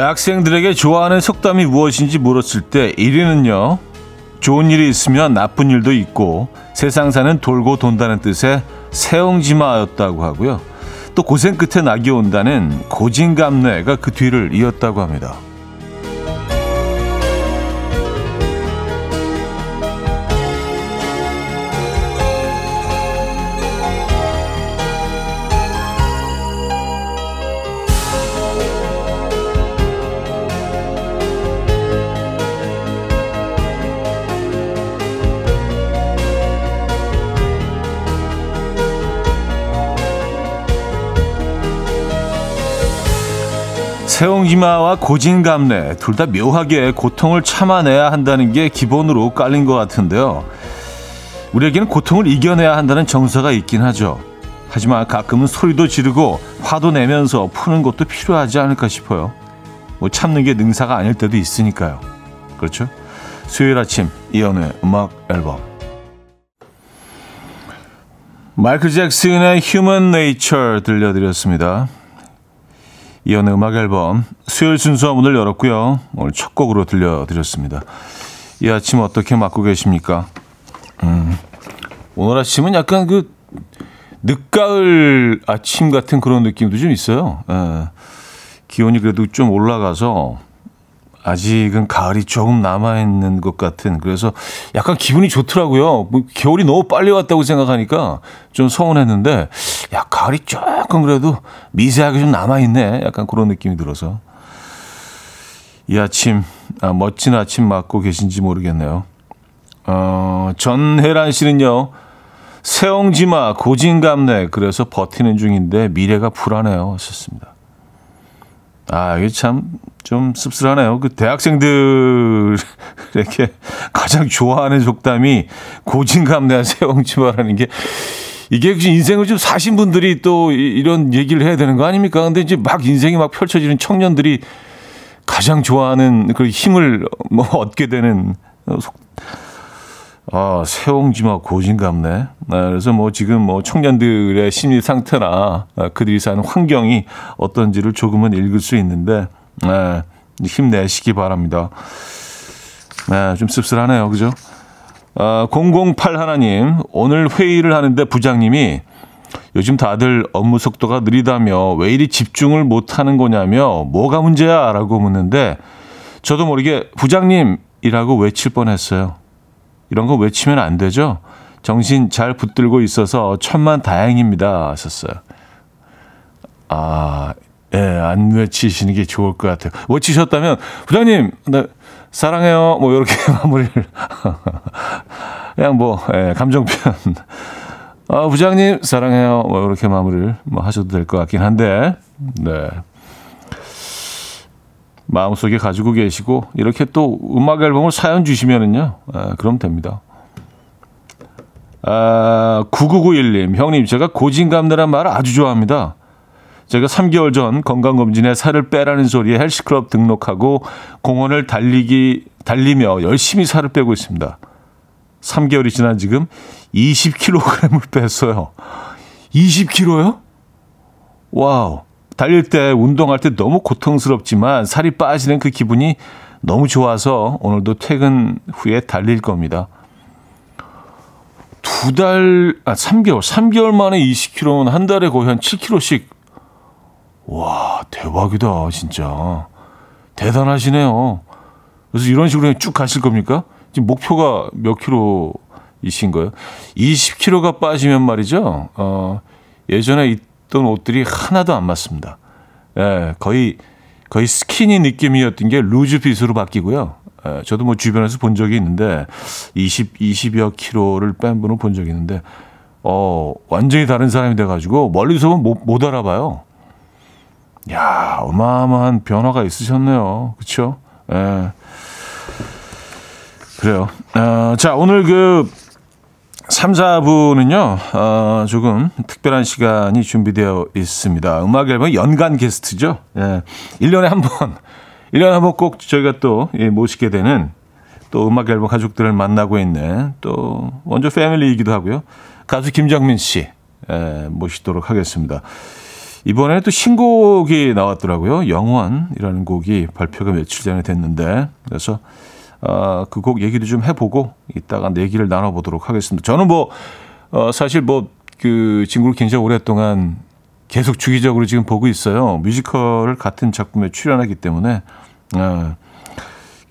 대학생들에게 좋아하는 속담이 무엇인지 물었을 때 1위는요. 좋은 일이 있으면 나쁜 일도 있고 세상 사는 돌고 돈다는 뜻의 세옹지마였다고 하고요. 또 고생 끝에 낙이 온다는 고진감래가 그 뒤를 이었다고 합니다. 세옹지마와 고진감래 둘 다 묘하게 고통을 참아내야 한다는 게 기본으로 깔린 것 같은데요. 우리에게는 고통을 이겨내야 한다는 정서가 있긴 하죠. 하지만 가끔은 소리도 지르고 화도 내면서 푸는 것도 필요하지 않을까 싶어요. 뭐 참는 게 능사가 아닐 때도 있으니까요. 그렇죠? 수요일 아침 이연의 음악 앨범 마이클 잭슨의 Human Nature 들려드렸습니다. 이연의 음악 앨범 수요일 순서 문을 열었고요. 오늘 첫 곡으로 들려드렸습니다. 이 아침 어떻게 맞고 계십니까? 음, 오늘 아침은 약간 그 늦가을 아침 같은 그런 느낌도 좀 있어요. 예, 기온이 그래도 좀 올라가서 아직은 가을이 조금 남아있는 것 같은 그래서 약간 기분이 좋더라고요. 뭐 겨울이 너무 빨리 왔다고 생각하니까 좀 서운했는데 야 가을이 조금 그래도 미세하게 좀 남아있네. 약간 그런 느낌이 들어서 이 아침 아, 멋진 아침 맞고 계신지 모르겠네요. 어, 전혜란 씨는요. 세옹지마 고진감래 그래서 버티는 중인데 미래가 불안해요. 하셨습니다. 아, 이게 참 좀 씁쓸하네요. 그 대학생들에게 가장 좋아하는 속담이 고진감래한 세옹지마라는 게 이게 인생을 좀 사신 분들이 또 이런 얘기를 해야 되는 거 아닙니까? 근데 이제 막 인생이 막 펼쳐지는 청년들이 가장 좋아하는 그 힘을 뭐 얻게 되는 속, 아, 세옹지마 고진감네. 네, 그래서 뭐 지금 뭐 청년들의 심리 상태나 아, 그들이 사는 환경이 어떤지를 조금은 읽을 수 있는데, 네, 힘내시기 바랍니다. 네, 좀 씁쓸하네요. 그죠? 아, 008 하나님, 오늘 회의를 하는데 부장님이 요즘 다들 업무 속도가 느리다며 왜 이리 집중을 못 하는 거냐며 뭐가 문제야? 라고 묻는데 저도 모르게 부장님이라고 외칠 뻔 했어요. 이런 거 외치면 안 되죠. 정신 잘 붙들고 있어서 천만 다행입니다. 하셨어요. 아, 예, 안 외치시는 게 좋을 것 같아요. 외치셨다면, 부장님, 나 사랑해요. 뭐, 이렇게 마무리를. 그냥 뭐, 예, 감정 표현. 아, 부장님, 사랑해요. 뭐, 이렇게 마무리를 뭐 하셔도 될 것 같긴 한데, 네. 마음속에 가지고 계시고 이렇게 또 음악 앨범을 사연 주시면은요. 아, 그럼 됩니다. 아, 9991님, 형님, 제가 고진감래란 말을 아주 좋아합니다. 제가 3개월 전 건강검진에 살을 빼라는 소리에 헬스클럽 등록하고 공원을 달리기, 달리며 열심히 살을 빼고 있습니다. 3개월이 지난 지금 20kg을 뺐어요. 20kg요? wow. 달릴 때, 운동할 때 너무 고통스럽지만 살이 빠지는 그 기분이 너무 좋아서 오늘도 퇴근 후에 달릴 겁니다. 두 달, 아, 3개월, 3개월 만에 20kg면 한 달에 거의 한 7kg씩. 와, 대박이다, 진짜. 대단하시네요. 그래서 이런 식으로 쭉 가실 겁니까? 지금 목표가 몇 킬로이신 거예요? 20kg가 빠지면 말이죠. 어, 예전에 입던 옷들이 하나도 안 맞습니다. 예, 거의 거의 스키니 느낌이었던 게 루즈 핏으로 바뀌고요. 예, 저도 뭐 주변에서 본 적이 있는데 20 20여 킬로를 뺀 분을 본 적이 있는데 어, 완전히 다른 사람이 돼 가지고 멀리서 보면 못, 못 알아봐요. 야, 어마어마한 변화가 있으셨네요. 그렇죠? 예. 그래요. 어, 자, 오늘 그 3, 4부는요, 어, 조금 특별한 시간이 준비되어 있습니다. 음악 앨범 연간 게스트죠. 예. 1년에 한 번, 1년에 한 번 꼭 저희가 또 예, 모시게 되는 또 음악 앨범 가족들을 만나고 있는 또 먼저 패밀리이기도 하고요. 가수 김정민 씨 예, 모시도록 하겠습니다. 이번에 또 신곡이 나왔더라고요. 영원이라는 곡이 발표가 며칠 전에 됐는데 그래서 어, 그 곡 얘기도 좀 해보고 이따가 얘기를 나눠보도록 하겠습니다. 저는 뭐 어, 사실 뭐 그 친구를 굉장히 오랫동안 계속 주기적으로 지금 보고 있어요. 뮤지컬 같은 작품에 출연하기 때문에 어,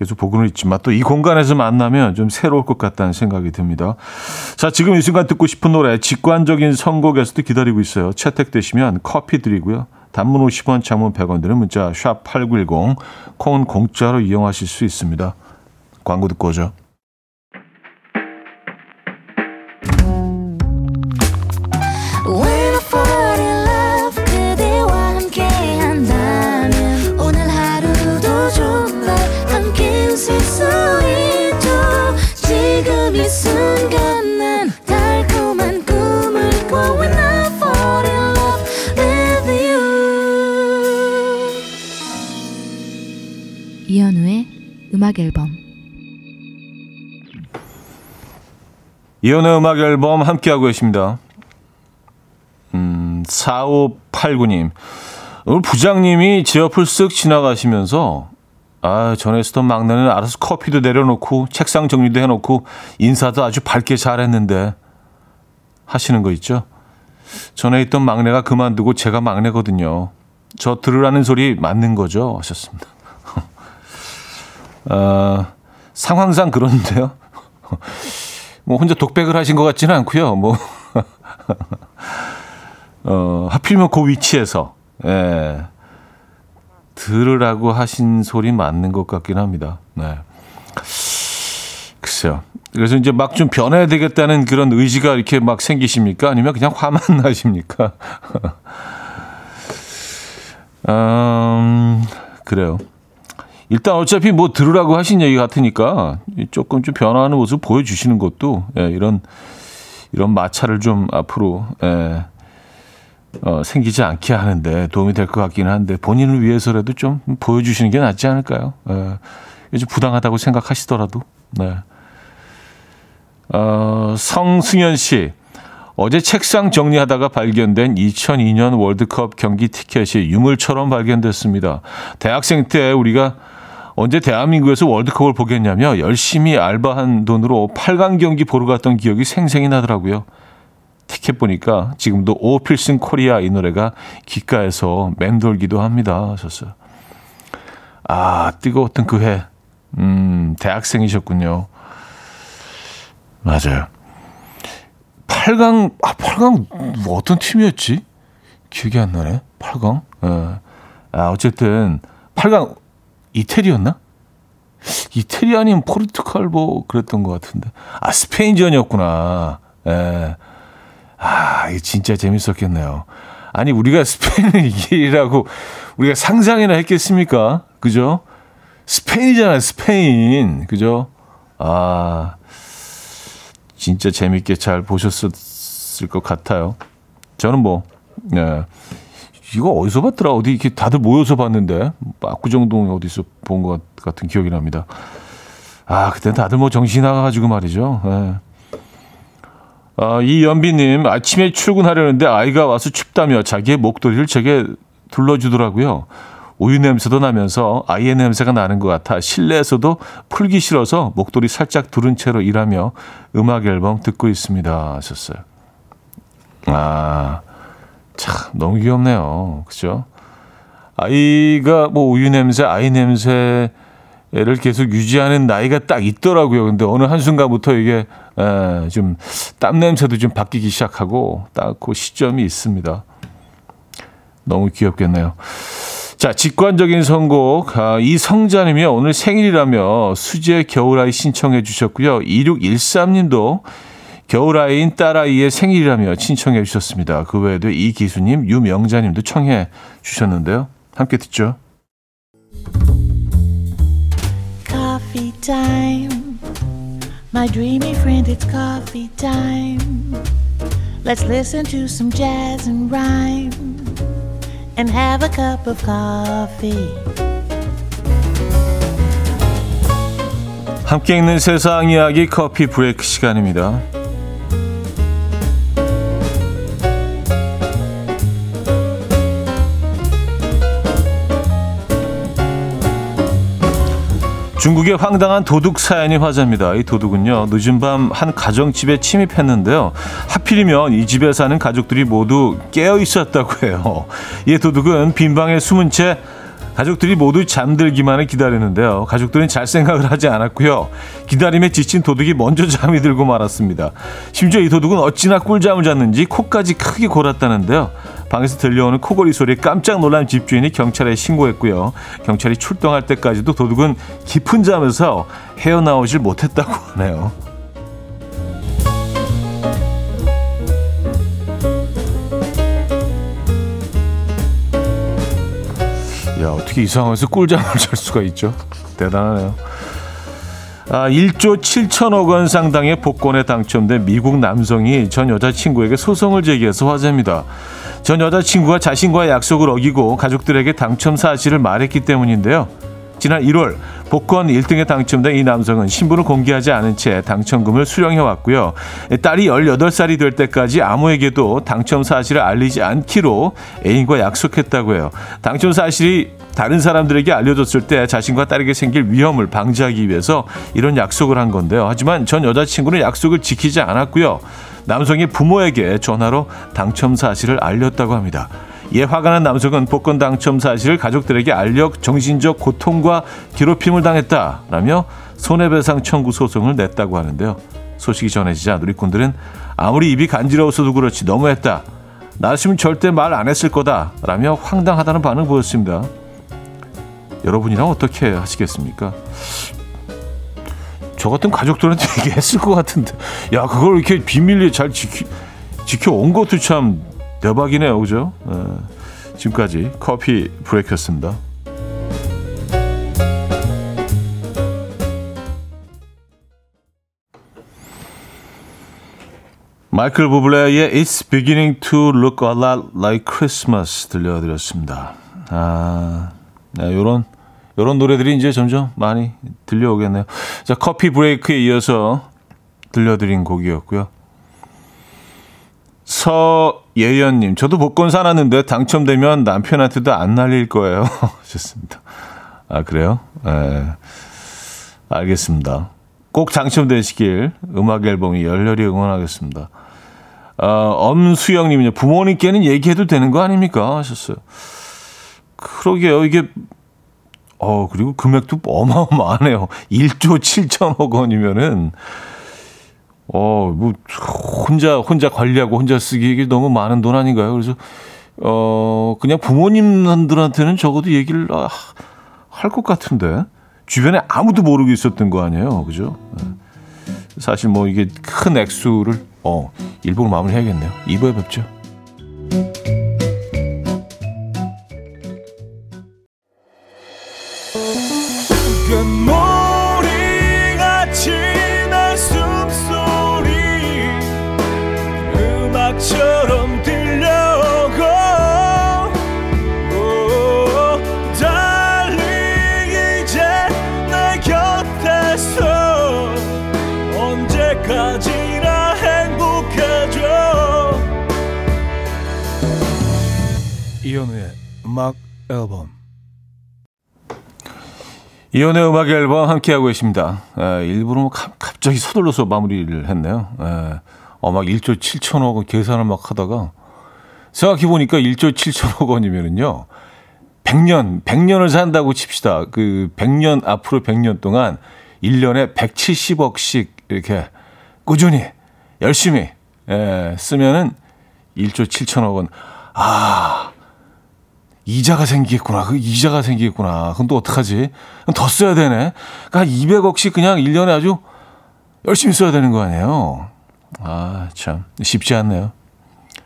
계속 보고는 있지만 또 이 공간에서 만나면 좀 새로울 것 같다는 생각이 듭니다. 자, 지금 이 순간 듣고 싶은 노래 직관적인 선곡에서도 기다리고 있어요. 채택되시면 커피 드리고요. 단문 50원, 장문 100원 드는 문자 샵 8910 콩은 공짜로 이용하실 수 있습니다. 광고 듣고 오죠. 이연의 음악 앨범 함께하고 계십니다. 음, 4589님. 오늘 부장님이 제 옆을 쓱 지나가시면서 아, 전에 쓰던 막내는 알아서 커피도 내려놓고 책상 정리도 해놓고 인사도 아주 밝게 잘했는데 하시는 거 있죠? 전에 있던 막내가 그만두고 제가 막내거든요. 저 들으라는 소리 맞는 거죠? 하셨습니다. 어, 상황상 그런데요. 뭐 혼자 독백을 하신 것 같지는 않고요. 뭐 어, 하필이면 그 위치에서 예, 들으라고 하신 소리 맞는 것 같긴 합니다. 네. 글쎄요. 그래서 이제 막 좀 변해야 되겠다는 그런 의지가 이렇게 막 생기십니까? 아니면 그냥 화만 나십니까? 음, 그래요. 일단 어차피 뭐 들으라고 하신 얘기 같으니까 조금 좀 변화하는 모습 보여주시는 것도 예, 이런 이런 마찰을 좀 앞으로 예, 어, 생기지 않게 하는데 도움이 될 것 같기는 한데 본인을 위해서라도 좀 보여주시는 게 낫지 않을까요? 예, 좀 부당하다고 생각하시더라도. 네. 어, 성승현 씨. 어제 책상 정리하다가 발견된 2002년 월드컵 경기 티켓이 유물처럼 발견됐습니다. 대학생 때 우리가 언제 대한민국에서 월드컵을 보겠냐며 열심히 알바한 돈으로 8강 경기 보러 갔던 기억이 생생히 나더라고요. 티켓 보니까 지금도 오필싱 코리아 이 노래가 귓가에서 맴돌기도 합니다. 아, 뜨거웠던 그 해. 음, 대학생이셨군요. 맞아요. 8강, 아, 8강, 뭐 어떤 팀이었지? 기억이 안 나네. 8강? 예. 아, 어쨌든, 8강, 이태리였나? 이태리 아니면 포르투갈 뭐 그랬던 것 같은데. 아, 스페인전이었구나. 예. 아, 이게 진짜 재밌었겠네요. 아니, 우리가 스페인을 이기라고 우리가 상상이나 했겠습니까? 그죠? 스페인이잖아요, 스페인. 그죠? 아, 진짜 재밌게 잘 보셨을 것 같아요. 저는 뭐, 예. 이거 어디서 봤더라? 어디 이렇게 다들 모여서 봤는데 압구정동 어디서 본 것 같은 기억이 납니다. 아 그때 다들 뭐 정신 나가가지고 말이죠. 네. 아, 이연비님 아침에 출근하려는데 아이가 와서 춥다며 자기의 목도리를 제게 둘러주더라고요. 우유 냄새도 나면서 아이의 냄새가 나는 것 같아 실내에서도 풀기 싫어서 목도리 살짝 두른 채로 일하며 음악 앨범 듣고 있습니다 하셨어요. 아 참 너무 귀엽네요. 그죠? 아이가 뭐 우유 냄새, 아이 냄새를 계속 유지하는 나이가 딱 있더라고요. 근데 어느 한순간부터 이게 좀 땀 냄새도 좀 바뀌기 시작하고 딱 그 시점이 있습니다. 너무 귀엽겠네요. 자, 직관적인 선곡. 아, 이성자님이 오늘 생일이라며 수제 겨울아이 신청해 주셨고요. 2613님도 겨울아이인 딸아이의 생일이라며 신청해 주셨습니다. 그 외에도 이기수님, 유명자님도 청해 주셨는데요. 함께 듣죠. Coffee time. My dreamy friend, it's coffee time. Let's listen to some jazz and rhyme and have a cup of coffee. 함께 있는 세상 이야기 커피 브레이크 시간입니다. 중국의 황당한 도둑 사연이 화제입니다. 이 도둑은요, 늦은 밤 한 가정집에 침입했는데요. 하필이면 이 집에 사는 가족들이 모두 깨어 있었다고 해요. 이 도둑은 빈방에 숨은 채 가족들이 모두 잠들기만을 기다리는데요. 가족들은 잘 생각을 하지 않았고요. 기다림에 지친 도둑이 먼저 잠이 들고 말았습니다. 심지어 이 도둑은 어찌나 꿀잠을 잤는지 코까지 크게 골았다는데요. 방에서 들려오는 코골이 소리에 깜짝 놀란 집주인이 경찰에 신고했고요. 경찰이 출동할 때까지도 도둑은 깊은 잠에서 헤어나오질 못했다고 하네요. 야, 어떻게 이 상황에서 꿀잠을 잘 수가 있죠? 대단하네요. 아, 1조 7천억 원 상당의 복권에 당첨된 미국 남성이 전 여자친구에게 소송을 제기해서 화제입니다. 전 여자친구가 자신과의 약속을 어기고 가족들에게 당첨 사실을 말했기 때문인데요. 지난 1월 복권 1등에 당첨된 이 남성은 신분을 공개하지 않은 채 당첨금을 수령해 왔고요. 딸이 18살이 될 때까지 아무에게도 당첨 사실을 알리지 않기로 애인과 약속했다고 해요. 당첨 사실이 다른 사람들에게 알려졌을 때 자신과 딸에게 생길 위험을 방지하기 위해서 이런 약속을 한 건데요. 하지만 전 여자친구는 약속을 지키지 않았고요. 남성이 부모에게 전화로 당첨 사실을 알렸다고 합니다. 이에 화가 난 남성은 복권 당첨 사실을 가족들에게 알려 정신적 고통과 괴롭힘을 당했다라며 손해배상 청구 소송을 냈다고 하는데요. 소식이 전해지자 누리꾼들은 아무리 입이 간지러워서도 그렇지 너무했다. 나였으면 절대 말 안 했을 거다라며 황당하다는 반응 을 보였습니다. 여러분이랑 어떻게 하시겠습니까? 저 같은 가족들한테 얘기했을 것 같은데. 야 그걸 이렇게 비밀리에 잘 지키, 지켜온 것도 참 대박이네요. 그죠? 네. 지금까지 커피 브레이크였습니다. 마이클 부블레의 It's beginning to look a lot like Christmas 들려드렸습니다. 아, 네, 요런 이런 노래들이 이제 점점 많이 들려오겠네요. 자, 커피 브레이크에 이어서 들려드린 곡이었고요. 서예연님, 저도 복권 사놨는데 당첨되면 남편한테도 안 날릴 거예요. 좋습니다. 아, 그래요? 네. 알겠습니다. 꼭 당첨되시길 음악 앨범이 열렬히 응원하겠습니다. 어, 엄수영님은요, 부모님께는 얘기해도 되는 거 아닙니까? 하셨어요. 그러게요. 이게 어, 그리고 금액도 어마어마하네요. 1조 7천억 원이면은, 어, 뭐, 혼자, 혼자 관리하고 혼자 쓰기 이게 너무 많은 돈 아닌가요? 그래서, 어, 그냥 부모님들한테는 적어도 얘기를 아, 할것 같은데, 주변에 아무도 모르고 있었던 거 아니에요. 그죠? 네. 사실 뭐 이게 큰 액수를, 어, 일부러 마무리 해야겠네요. 2부에 뵙죠. 음악 앨범 이연의 음악 앨범 함께하고 계십니다. 에, 일부러 뭐 가, 갑자기 서둘러서 마무리를 했네요. 에, 어, 막 1조 7천억 원 계산을 막 하다가 생각해보니까 1조 7천억 원이면은요. 100년, 100년을 산다고 칩시다. 그 100년, 앞으로 100년 동안 1년에 170억씩 이렇게 꾸준히, 열심히, 에, 쓰면은 1조 7천억 원. 아, 이자가 생기겠구나. 그 이자가 생기겠구나. 그럼 또 어떡하지? 그럼 더 써야 되네. 그러니까 200억씩 그냥 1년에 아주 열심히 써야 되는 거 아니에요? 아, 참. 쉽지 않네요.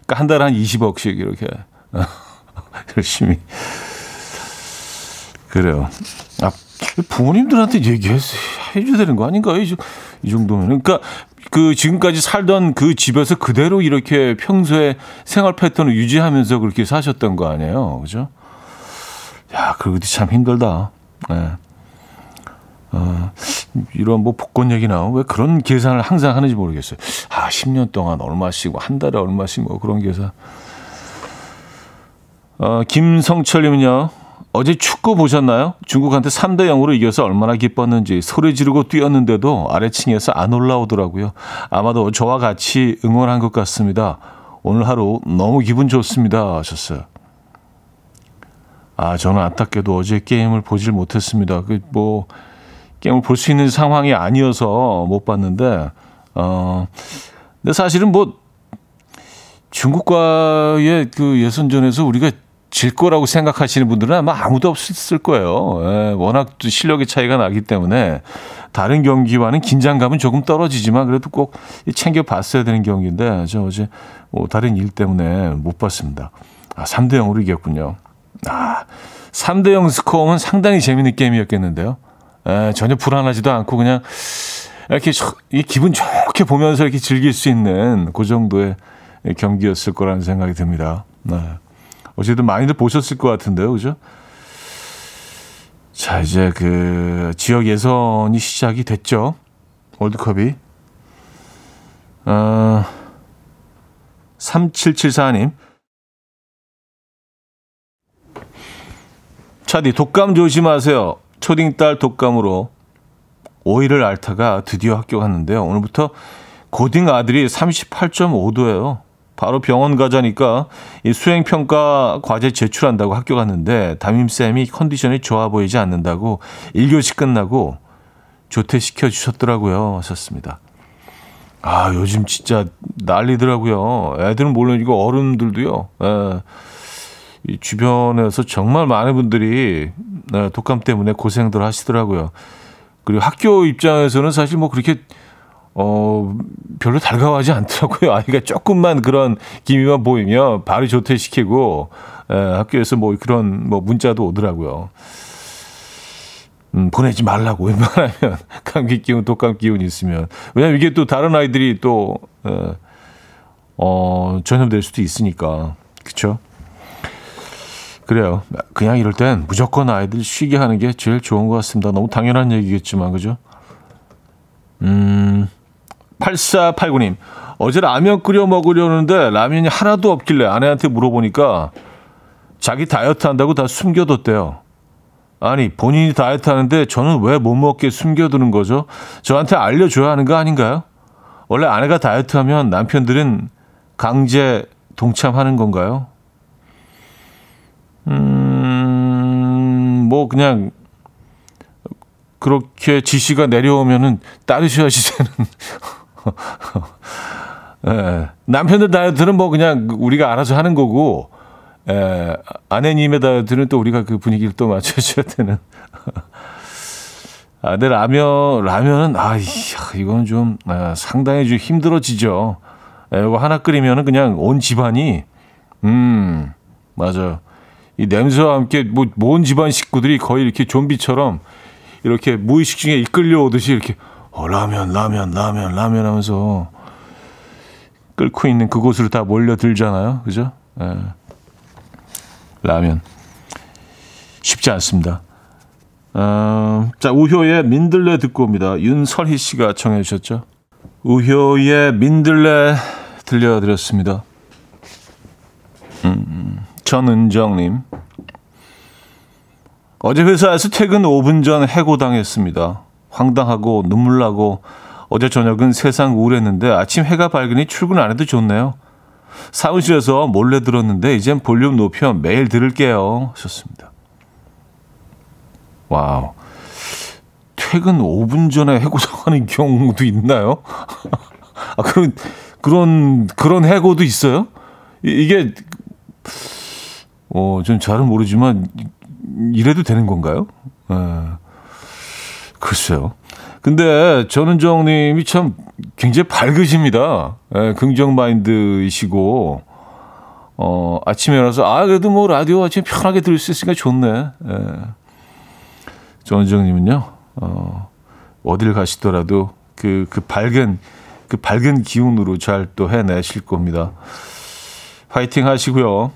그러니까 한 달에 한 20억씩 이렇게 열심히. 그래요. 아, 부모님들한테 얘기해 줘야 되는 거 아닌가요? 이, 이 정도면. 그러니까 그 지금까지 살던 그 집에서 그대로 이렇게 평소에 생활 패턴을 유지하면서 그렇게 사셨던 거 아니에요. 그죠? 야, 그것도 참 힘들다. 네. 어, 이런 뭐 복권 얘기 나오면 왜 그런 계산을 항상 하는지 모르겠어요. 아, 10년 동안 얼마씩, 뭐한 달에 얼마씩 뭐 그런 계산. 어, 김성철님은요, 어제 축구 보셨나요? 중국한테 3대 0으로 이겨서 얼마나 기뻤는지 소리 지르고 뛰었는데도 아래층에서 안 올라오더라고요. 아마도 저와 같이 응원한 것 같습니다. 오늘 하루 너무 기분 좋습니다. 하셨어요. 아, 저는 안타깝게도 어제 게임을 보질 못했습니다. 그, 뭐, 게임을 볼 수 있는 상황이 아니어서 못 봤는데, 어, 근데 사실은 뭐, 중국과의 그 예선전에서 우리가 질 거라고 생각하시는 분들은 아마 아무도 없을 거예요. 예, 워낙 또 실력의 차이가 나기 때문에 다른 경기와는 긴장감은 조금 떨어지지만 그래도 꼭 챙겨 봤어야 되는 경기인데 저 어제 뭐 다른 일 때문에 못 봤습니다. 아, 3대 0으로 이겼군요. 아, 3대 0 스코어는 상당히 재밌는 게임이었겠는데요. 에, 예, 전혀 불안하지도 않고 그냥 이렇게 이 기분 좋게 보면서 이렇게 즐길 수 있는 그 정도의 경기였을 거라는 생각이 듭니다. 네. 어쨌든 많이들 보셨을 것 같은데요, 그죠? 자, 이제 그 지역 예선이 시작이 됐죠. 월드컵이. 어, 3774님. 차디, 독감 조심하세요. 초딩 딸 독감으로 오이를 앓다가 드디어 학교 갔는데요. 오늘부터 고딩 아들이 38.5도예요. 바로 병원 가자니까 이 수행평가 과제 제출한다고 학교 갔는데 담임쌤이 컨디션이 좋아 보이지 않는다고 1교시 끝나고 조퇴시켜 주셨더라고요. 하셨습니다. 아, 요즘 진짜 난리더라고요. 애들은 물론 이거 어른들도요. 에, 예. 이 주변에서 정말 많은 분들이 에, 예, 독감 때문에 고생들 하시더라고요. 그리고 학교 입장에서는 사실 뭐 그렇게 어, 별로 달가워하지 않더라고요. 아이가 조금만 그런 기미만 보이면 바로 조퇴시키고, 에, 학교에서 뭐 그런 뭐 문자도 오더라고요. 음, 보내지 말라고 웬만하면 감기 기운, 독감 기운 있으면. 왜냐면 이게 또 다른 아이들이 또, 에, 어, 전염될 수도 있으니까. 그쵸? 그래요. 그냥 이럴 땐 무조건 아이들 쉬게 하는 게 제일 좋은 것 같습니다. 너무 당연한 얘기겠지만, 그죠? 음, 8489님, 어제 라면 끓여 먹으려는데 라면이 하나도 없길래 아내한테 물어보니까 자기 다이어트 한다고 다 숨겨뒀대요. 아니, 본인이 다이어트 하는데 저는 왜 못 먹게 숨겨두는 거죠? 저한테 알려줘야 하는 거 아닌가요? 원래 아내가 다이어트 하면 남편들은 강제 동참하는 건가요? 음, 뭐, 그냥, 그렇게 지시가 내려오면은 따르셔야지 되는 예, 남편들 다이어트는 뭐 그냥 우리가 알아서 하는 거고, 예, 아내님의 다이어트는 또 우리가 그 분위기를 또 맞춰줘야 되는. 아, 근데 라면, 라면은, 아, 이건 좀, 아, 상당히 좀 힘들어지죠. 예, 이거 하나 끓이면은 그냥 온 집안이, 음, 맞아요. 이 냄새와 함께 뭐, 온 집안 식구들이 거의 이렇게 좀비처럼 이렇게 무의식 중에 이끌려 오듯이 이렇게 어, 라면, 라면, 라면, 라면 하면서 끓고 있는 그곳으로 다 몰려들잖아요. 그죠? 예. 라면. 쉽지 않습니다. 어, 자, 우효의 민들레 듣고 옵니다. 윤설희 씨가 청해 주셨죠. 우효의 민들레 들려드렸습니다. 음, 전은정님. 어제 회사에서 퇴근 5분 전 해고당했습니다. 황당하고 눈물 나고 어제 저녁은 세상 우울했는데 아침 해가 밝으니 출근 안 해도 좋네요. 사무실에서 몰래 들었는데 이젠 볼륨 높여 매일 들을게요. 하셨습니다. wow. 퇴근 5분 전에 해고당하는 경우도 있나요? 아, 그런, 그런, 그런 해고도 있어요? 이게, 어, 전 잘은 모르지만, 이래도 되는 건가요? 에. 글쎄요. 근데 전은정 님이 참 굉장히 밝으십니다. 예, 긍정 마인드이시고, 어, 아침에 일어나서, 아, 그래도 뭐 라디오 아침에 편하게 들을 수 있으니까 좋네. 예. 전은정 님은요, 어, 어딜 가시더라도 그, 그 밝은, 그 밝은 기운으로 잘 또 해내실 겁니다. 화이팅 하시고요.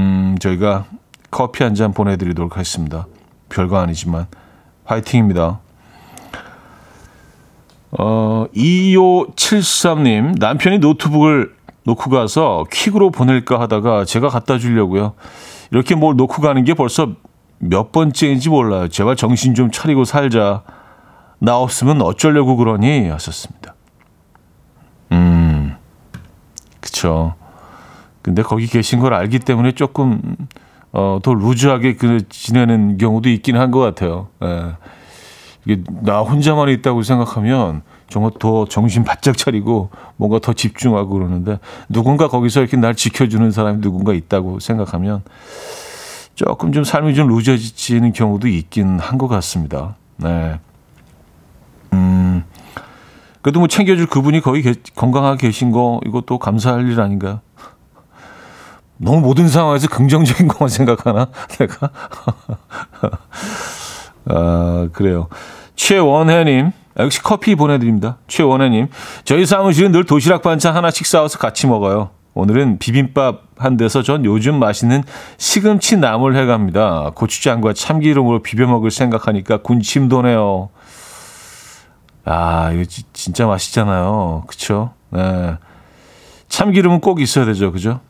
음, 저희가 커피 한 잔 보내드리도록 하겠습니다. 별거 아니지만 화이팅입니다. 어, 2573님, 남편이 노트북을 놓고 가서 퀵으로 보낼까 하다가 제가 갖다 주려고요. 이렇게 뭘 놓고 가는 게 벌써 몇 번째인지 몰라요. 제발 정신 좀 차리고 살자. 나 없으면 어쩌려고 그러니? 하셨습니다. 음, 그쵸. 근데 거기 계신 걸 알기 때문에 조금, 어, 더 루즈하게 그 지내는 경우도 있긴 한 것 같아요. 예. 이게 나 혼자만 있다고 생각하면 정말 더 정신 바짝 차리고 뭔가 더 집중하고 그러는데 누군가 거기서 이렇게 날 지켜주는 사람이 누군가 있다고 생각하면 조금 좀 삶이 좀 루저지는 경우도 있긴 한 것 같습니다. 네. 음, 그래도 뭐 챙겨줄 그분이 거기 게, 건강하게 계신 거 이것도 감사할 일 아닌가요? 너무 모든 상황에서 긍정적인 것만 생각하나 내가 아 그래요 최원혜님 역시 커피 보내드립니다 최원혜님 저희 사무실은 늘 도시락 반찬 하나씩 싸워서 같이 먹어요 오늘은 비빔밥 한 데서 전 요즘 맛있는 시금치 나물 해갑니다 고추장과 참기름으로 비벼 먹을 생각하니까 군침 도네요 아, 이거 지, 진짜 맛있잖아요. 그쵸? 네. 참기름은 꼭 있어야 되죠. 그죠?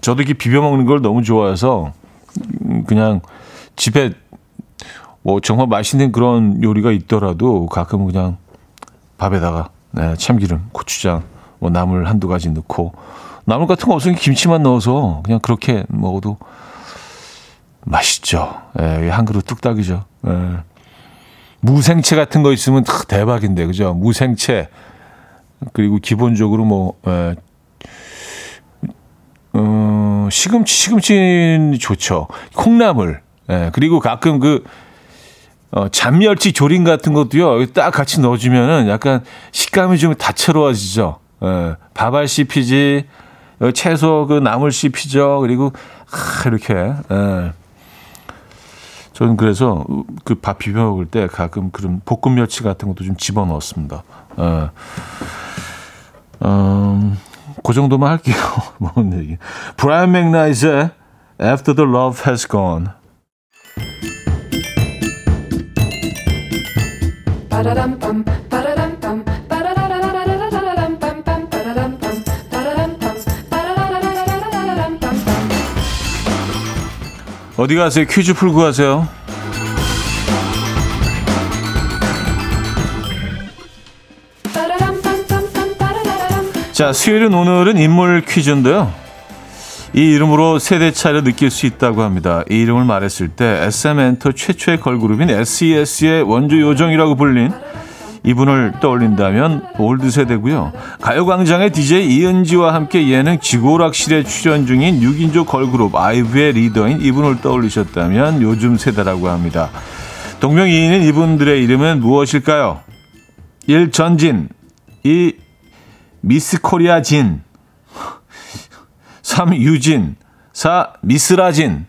저도 이렇게 비벼 먹는 걸 너무 좋아해서 음, 그냥 집에 뭐 정말 맛있는 그런 요리가 있더라도 가끔 그냥 밥에다가 네, 참기름, 고추장, 뭐 나물 한두 가지 넣고 나물 같은 거 없으면 김치만 넣어서 그냥 그렇게 먹어도 맛있죠. 예, 한 그릇 뚝딱이죠. 예. 무생채 같은 거 있으면 대박인데 그죠? 무생채 그리고 기본적으로 뭐 에, 어, 시금치 시금치 좋죠. 콩나물 에, 그리고 가끔 그 어, 잔멸치 조림 같은 것도요. 딱 같이 넣어주면은 약간 식감이 좀 다채로워지죠. 에, 밥알 씹히지, 어, 채소 그 나물 씹히죠. 그리고 아, 이렇게 에. 저는 그래서 그 밥 비벼 먹을 때 가끔 그런 볶음 멸치 같은 것도 좀 집어 넣었습니다. 어, 음, 그 정도만 할게요. 뭔 얘기. 브라이언 맥나이즈의 After the Love Has Gone. 어디 가세요? 퀴즈 풀고 가세요. 자, 수요일은 오늘은 인물 퀴즈인데요. 이 이름으로 세대 차이를 느낄 수 있다고 합니다. 이 이름을 말했을 때 SM 엔터 최초의 걸그룹인 SES의 원조 요정이라고 불린 이분을 떠올린다면 old 세대고요. 가요광장의 DJ 이은지와 함께 예능 지구오락실에 출연 중인 6인조 걸그룹 아이브의 리더인 이분을 떠올리셨다면 요즘 세대라고 합니다. 동명이인인 이분들의 이름은 무엇일까요? 1. 전진 2. 미스 코리아 진 3. 유진 4. 미스라진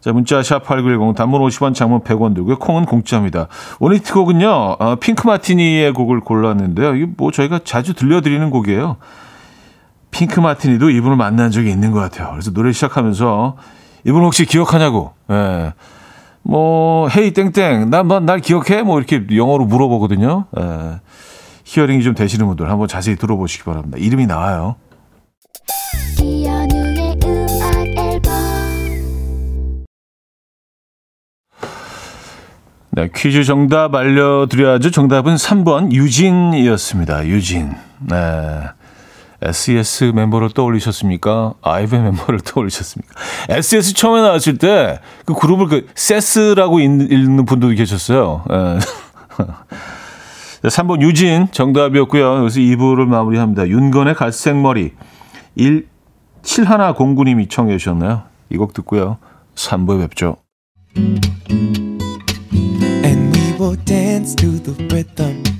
자, 문자 샵8910 단문 50원 장문 100원 들고요. 콩은 공짜입니다. 오늘 히트곡은요. 어, 핑크 마티니의 곡을 골랐는데요. 이게 뭐 저희가 자주 들려드리는 곡이에요. 핑크 마티니도 이분을 만난 적이 있는 것 같아요. 그래서 노래 시작하면서 이분 혹시 기억하냐고. 예. 뭐 헤이 땡땡 난날 뭐, 기억해? 뭐 이렇게 영어로 물어보거든요. 예. 히어링이 좀 되시는 분들 한번 자세히 들어보시기 바랍니다. 이름이 나와요. 네, 퀴즈 정답 알려드려야죠. 정답은 3번 유진이었습니다. 유진. 네. SES 멤버를 떠올리셨습니까? 아이브 멤버를 떠올리셨습니까? SES 처음에 나왔을 때 그 그룹을 그 세스라고 읽는 분들도 계셨어요. 네. 3번 유진 정답이었고요. 여기서 2부를 마무리합니다. 윤건의 갈색머리 1710님이 청해 주셨나요? 이 곡 듣고요. 3부에 뵙죠. will dance to the rhythm.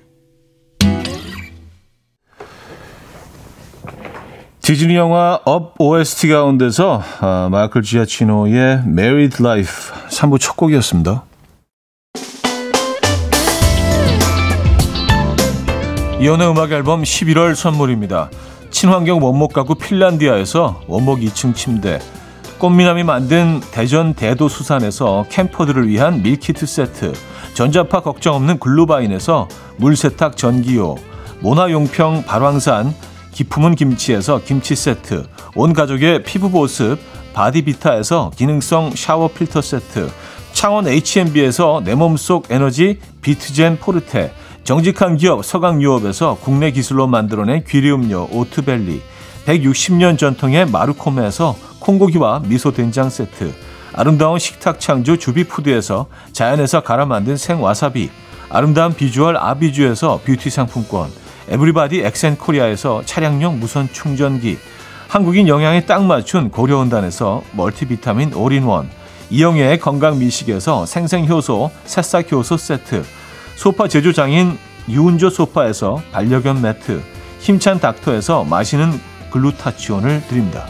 디즈니 영화 업 OST 가운데서 아, 마이클 지아치노의 Married Life 3부 첫 곡이었습니다. 이현우의 음악 앨범 11월 선물입니다. 친환경 원목 가구 핀란디아에서 원목 2층 침대, 꽃미남이 만든 대전 대도수산에서 캠퍼들을 위한 밀키트 세트, 전자파 걱정 없는 글루바인에서 물세탁 전기요, 모나용평 발왕산 기품은 김치에서 김치 세트, 온 가족의 피부 보습 바디비타에서 기능성 샤워 필터 세트, 창원 H&B에서 내 몸속 에너지 비트젠 포르테, 정직한 기업 서강유업에서 국내 기술로 만들어낸 귀리음료 오트벨리 160년 전통의 마르코메에서 콩고기와 미소 된장 세트 아름다운 식탁 창조 주비푸드에서 자연에서 갈아 만든 생와사비 아름다운 비주얼 아비주에서 뷰티 상품권 에브리바디 엑센 코리아에서 차량용 무선 충전기 한국인 영양에 딱 맞춘 고려은단에서 멀티비타민 올인원 이영애의 건강 미식에서 생생효소 새싹효소 세트 소파 제조장인 유운조 소파에서 반려견 매트, 힘찬 닥터에서 마시는 글루타치온을 드립니다.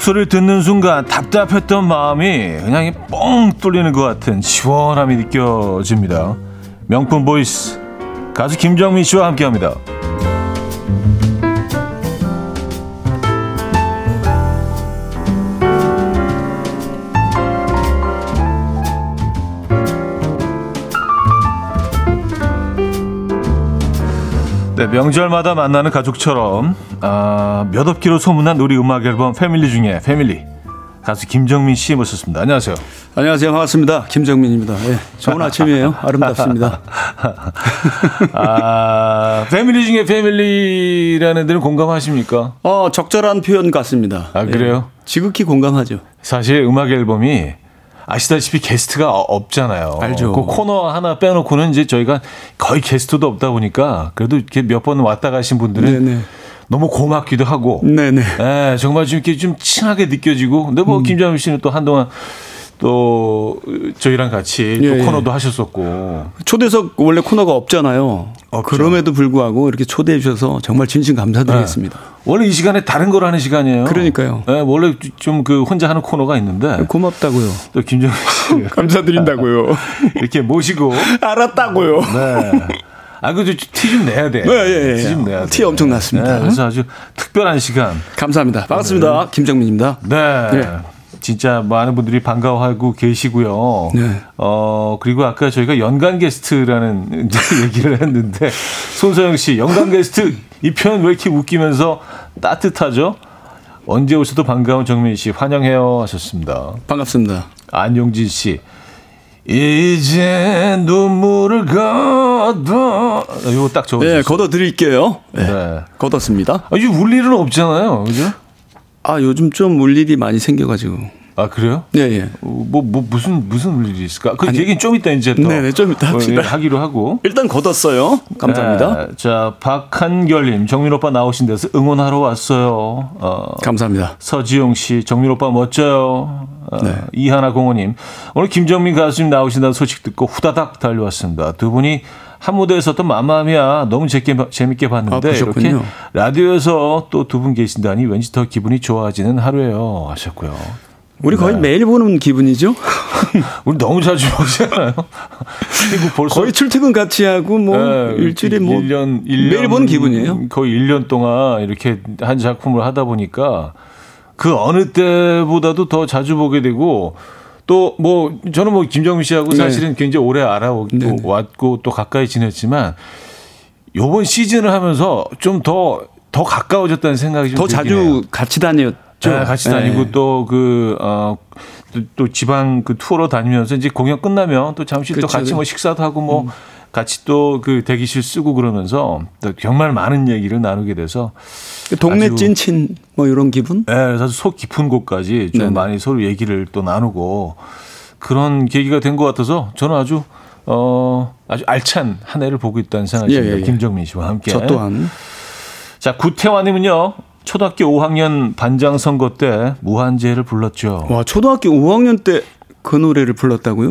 목소리를 듣는 순간 답답했던 마음이 그냥 뻥 뚫리는 것 같은 시원함이 느껴집니다. 명품 보이스 가수 김정민 씨와 함께합니다. 네, 명절마다 만나는 가족처럼 아, 몇 업기로 소문난 우리 음악 앨범 패밀리 중에 패밀리 가수 김정민 씨 모셨습니다. 안녕하세요. 안녕하세요. 반갑습니다. 김정민입니다. 네, 좋은 아침이에요. 아름답습니다. 아, 패밀리 중에 패밀리라는 데는 공감하십니까? 어, 적절한 표현 같습니다. 아, 그래요? 네, 지극히 공감하죠. 사실 음악 앨범이 아시다시피 게스트가 없잖아요. 알죠. 그 코너 하나 빼놓고는 이제 저희가 거의 게스트도 없다 보니까 그래도 이렇게 몇 번 왔다 가신 분들은 네네. 너무 고맙기도 하고. 네네. 네, 정말 좀 이렇게 좀 친하게 느껴지고. 근데 뭐 음. 김정민 씨는 또 한동안 또 저희랑 같이 또 예, 예. 코너도 예. 하셨었고 초대석 원래 코너가 없잖아요. 없죠. 그럼에도 불구하고 이렇게 초대해 주셔서 정말 진심 감사드리겠습니다. 네. 원래 이 시간에 다른 걸 하는 시간이에요. 그러니까요. 네, 원래 좀 그 혼자 하는 코너가 있는데 고맙다고요. 또 김정민 씨 감사드린다고요. 이렇게 모시고 알았다고요. 네. 아, 그, 티좀 내야 돼. 네, 예, 예. 티좀 내야 돼. 티 엄청 났습니다. 네, 그래서 아주 특별한 시간. 감사합니다. 반갑습니다. 네. 김정민입니다. 네. 네. 진짜 많은 분들이 반가워하고 계시고요. 네. 어, 그리고 아까 저희가 연간 게스트라는 얘기를 했는데, 손서영 씨, 연간 게스트 이 표현 왜 이렇게 웃기면서 따뜻하죠? 언제 오셔도 반가운 정민 씨 환영해요 하셨습니다. 반갑습니다. 안용진 씨. 이제 눈물을 걷어. 이거 딱 적어. 네, 걷어 드릴게요. 네. 네. 걷었습니다. 아, 이울 일은 없잖아요. 그죠? 아, 요즘 좀 울 일이 많이 생겨가지고. 아 그래요? 네, 예. 어, 뭐, 뭐 무슨 무슨 일이 있을까? 그 아니, 얘기는 좀 이따 이제 또 네네, 좀 이따 합시다. 어, 하기로 하고 일단 걷었어요. 감사합니다. 네, 자 박한결님, 정민 오빠 나오신 데서 응원하러 왔어요. 어, 감사합니다. 서지용 씨, 정민 오빠 멋져요. 어, 네. 이하나 공호님, 오늘 김정민 가수님 나오신다는 소식 듣고 후다닥 달려왔습니다. 두 분이 한 무대에서 또 마마미아 너무 재밌게, 재밌게 봤는데 아, 이렇게 라디오에서 또 두 분 계신다니 왠지 더 기분이 좋아지는 하루예요 하셨고요. 우리 거의 네. 매일 보는 기분이죠. 우리 너무 자주 보잖아요. 거의 출퇴근 같이 하고 뭐 네, 일주일에 뭐 1년, 1년, 매일 보는 기분이에요. 거의 1년 동안 이렇게 한 작품을 하다 보니까 그 어느 때보다도 더 자주 보게 되고 또 뭐 저는 뭐 김정민 씨하고 네. 사실은 굉장히 오래 알아왔고 네. 또 가까이 지냈지만 요번 시즌을 하면서 좀 더더 가까워졌다는 생각이 좀더 들긴 자주 해요. 같이 다녔죠. 네, 같이 네. 다니고 또그 어, 또, 또 지방 그 투어로 다니면서 이제 공연 끝나면 또 잠시 또 그렇죠. 같이 뭐 식사도 하고 뭐 같이 또 그 대기실 쓰고 그러면서 또 정말 많은 얘기를 나누게 돼서 동네 찐친 뭐 이런 기분? 네, 그래서 속 깊은 곳까지 좀 네네. 많이 서로 얘기를 또 나누고 그런 계기가 된 것 같아서 저는 아주 어 아주 알찬 한 해를 보고 있다는 생각이 예, 듭니다. 예, 예. 김정민 씨와 함께. 저 또한 자 구태환님은요 초등학교 5학년 반장 선거 때 무한재를 불렀죠. 와 초등학교 5학년 때 그 노래를 불렀다고요?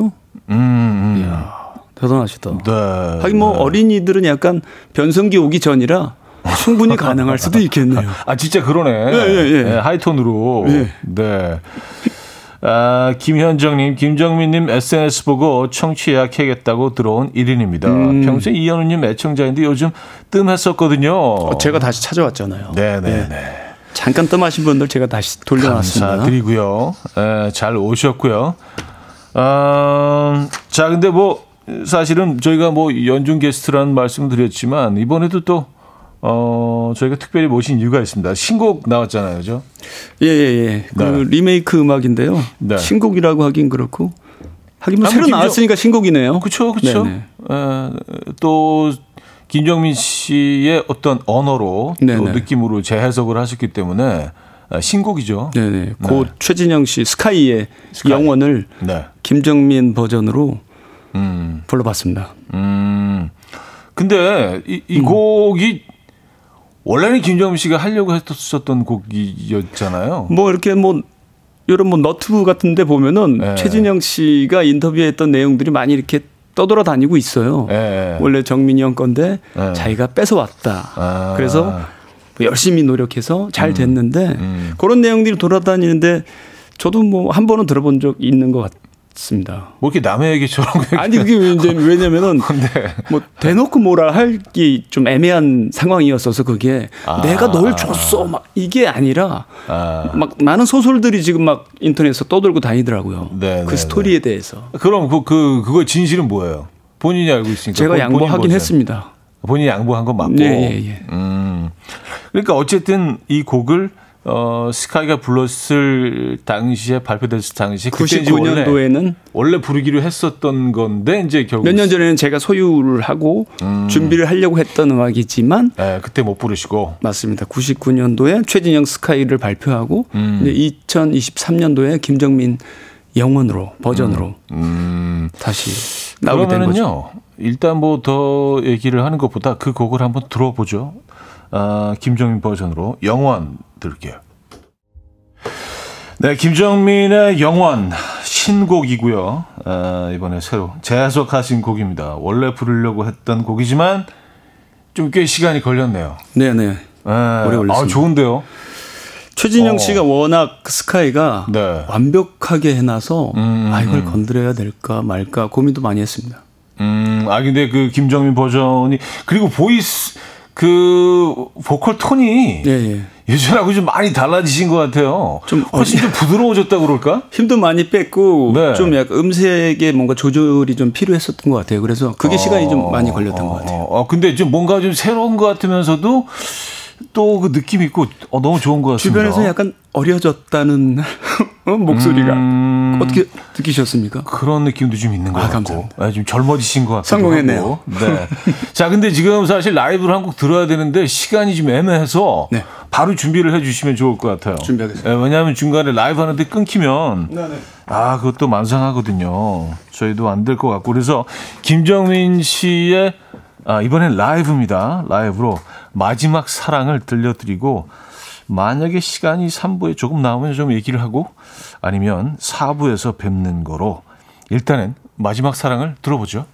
음, 음. 대단하시다. 네. 하긴 뭐 네. 어린이들은 약간 변성기 오기 전이라 충분히 가능할 수도 있겠네요. 아 진짜 그러네. 예, 예, 예. 네, 하이톤으로. 예. 네. 아, 김현정님, 김정민님 SNS 보고 청취 예약해야겠다고 들어온 1인입니다. 음. 평소에 이현우님 애청자인데 요즘 뜸했었거든요. 어, 제가 다시 찾아왔잖아요. 네네네. 네. 잠깐 뜸하신 분들 제가 다시 돌려놨습니다. 감사드리고요. 에, 잘 오셨고요. 아, 자, 근데 뭐 사실은 저희가 뭐 연중 게스트라는 말씀을 드렸지만 이번에도 또 어, 저희가 특별히 모신 이유가 있습니다. 신곡 나왔잖아요, 그죠? 예, 예, 예. 그 네. 리메이크 음악인데요. 네. 신곡이라고 하긴 그렇고. 하긴 뭐 새로 김정- 나왔으니까 신곡이네요. 그렇죠, 그렇죠. 또 김정민 씨의 어떤 언어로 또 네네. 느낌으로 재해석을 하셨기 때문에 아, 신곡이죠. 네네. 고 최진영 씨 스카이의 스카이. 영원을 네. 김정민 버전으로 음. 불러봤습니다. 음. 근데 이, 음. 이 곡이 원래는 김정민 씨가 하려고 했었던 곡이었잖아요. 뭐 이렇게 뭐 이런 뭐 너튜브 같은데 보면은 네. 최진영 씨가 인터뷰했던 내용들이 많이 이렇게 떠돌아 다니고 있어요. 예. 원래 정민이 형 건데 네. 자기가 뺏어왔다. 아. 그래서 뭐 열심히 노력해서 잘 됐는데 음. 그런 내용들이 돌아다니는데 저도 뭐 한 번은 들어본 적 있는 것같 습니다. 뭐 이렇게 남의 얘기처럼 아니 그게 왜 이제 왜냐면은 네. 뭐 대놓고 뭐라 할 게 좀 애매한 상황이었어서 그게 아. 내가 널 줬어 막 이게 아니라 아. 막 많은 소설들이 지금 막 인터넷에서 떠돌고 다니더라고요. 네, 그 네, 스토리에 대해서 그럼 그, 그 그거 진실은 뭐예요? 본인이 알고 있으니까. 제가 양보하긴. 했습니다. 본인이 양보한 건 맞고. 네, 예, 예. 음. 그러니까 어쨌든 이 곡을 어, 스카이가 불렀을 당시에 발표됐을 당시 그때 이제 원래 99년도에는 원래 부르기로 했었던 건데 이제 결국 몇 년 전에는 제가 소유를 하고 음. 준비를 하려고 했던 음악이지만 예, 그때 못 부르시고 맞습니다. 99년도에 최진영 스카이를 발표하고 음. 이제 2023년도에 김정민 영원으로 버전으로 음. 다시 나오게 된 거죠. 일단 뭐 더 얘기를 하는 것보다 그 곡을 한번 들어보죠. 아, 김정민 버전으로 영원 들을게요. 네, 김정민의 영원 신곡이고요. 아, 이번에 새로 재해석하신 곡입니다. 원래 부르려고 했던 곡이지만 좀 꽤 시간이 걸렸네요. 네네. 네. 오래 걸렸습니다. 아, 좋은데요. 최진영 어. 씨가 워낙 그 스카이가 네. 완벽하게 해놔서 음, 아 이걸 음. 건드려야 될까 말까 고민도 많이 했습니다. 음, 아 근데 그 김정민 버전이 그리고 voice 그 보컬 톤이 예, 예. 예전하고 좀 많이 달라지신 것 같아요. 좀 훨씬 좀 부드러워졌다 그럴까? 힘도 많이 뺐고 네. 좀 약간 음색에 뭔가 조절이 좀 필요했었던 것 같아요. 그래서 그게 시간이 좀 많이 걸렸던 것 같아요. 어, 어, 근데 좀 뭔가 좀 새로운 것 같으면서도 또 그 느낌 있고 어, 너무 좋은 것 같습니다. 주변에서 약간 어려졌다는 어, 목소리가 음, 어떻게 느끼셨습니까? 그런 느낌도 좀 있는 것 아, 같고. 아, 좀 젊어지신 것 같고 성공했네요. 네. 자, 근데 지금 사실 라이브를 한 곡 들어야 되는데 시간이 좀 애매해서 네. 바로 준비를 해주시면 좋을 것 같아요. 준비하겠습니다. 예, 왜냐하면 중간에 라이브 하는데 끊기면 아 그것도 만상하거든요. 저희도 안 될 것 같고 그래서 김정민 씨의 아, 이번엔 라이브입니다. 라이브로 마지막 사랑을 들려드리고 만약에 시간이 3부에 조금 나오면 좀 얘기를 하고 아니면 4부에서 뵙는 거로 일단은 마지막 사랑을 들어보죠.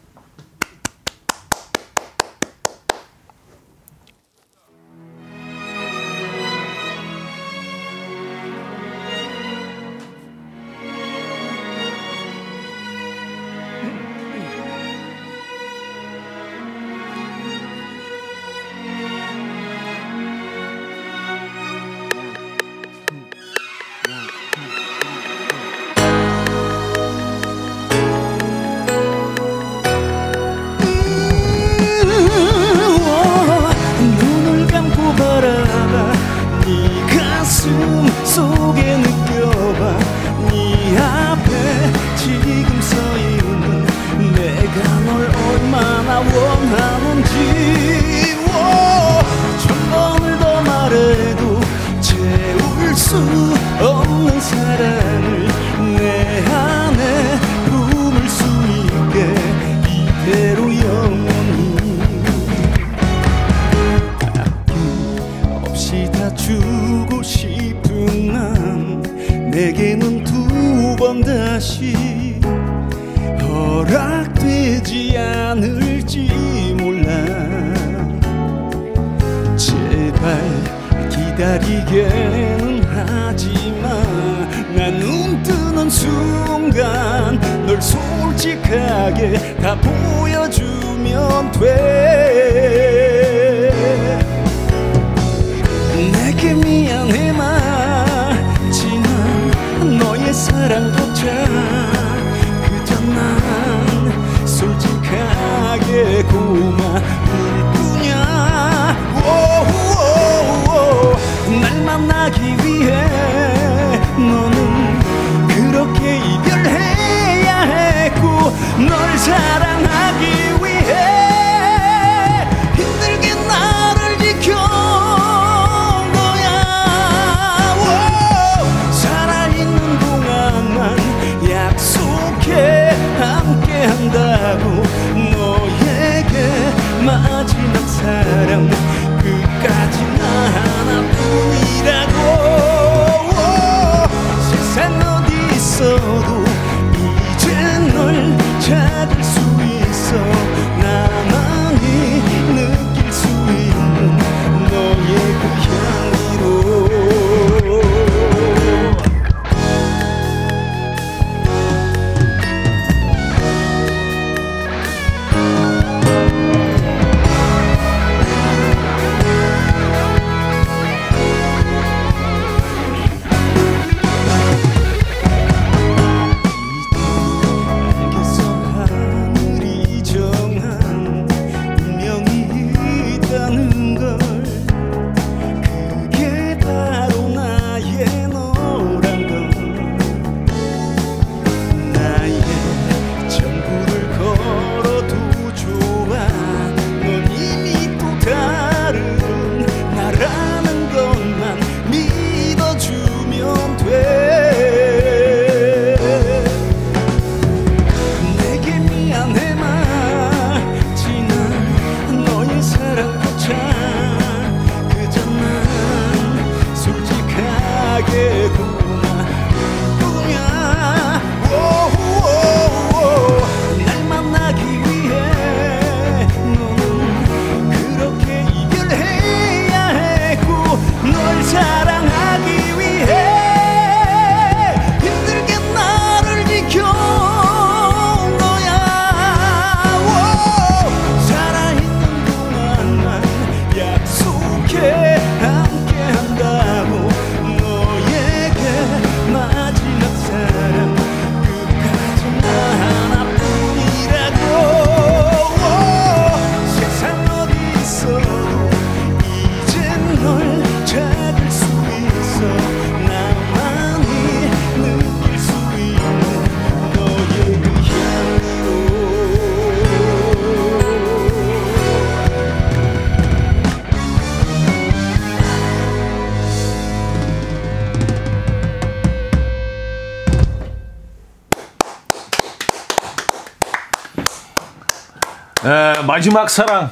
마지막 사랑.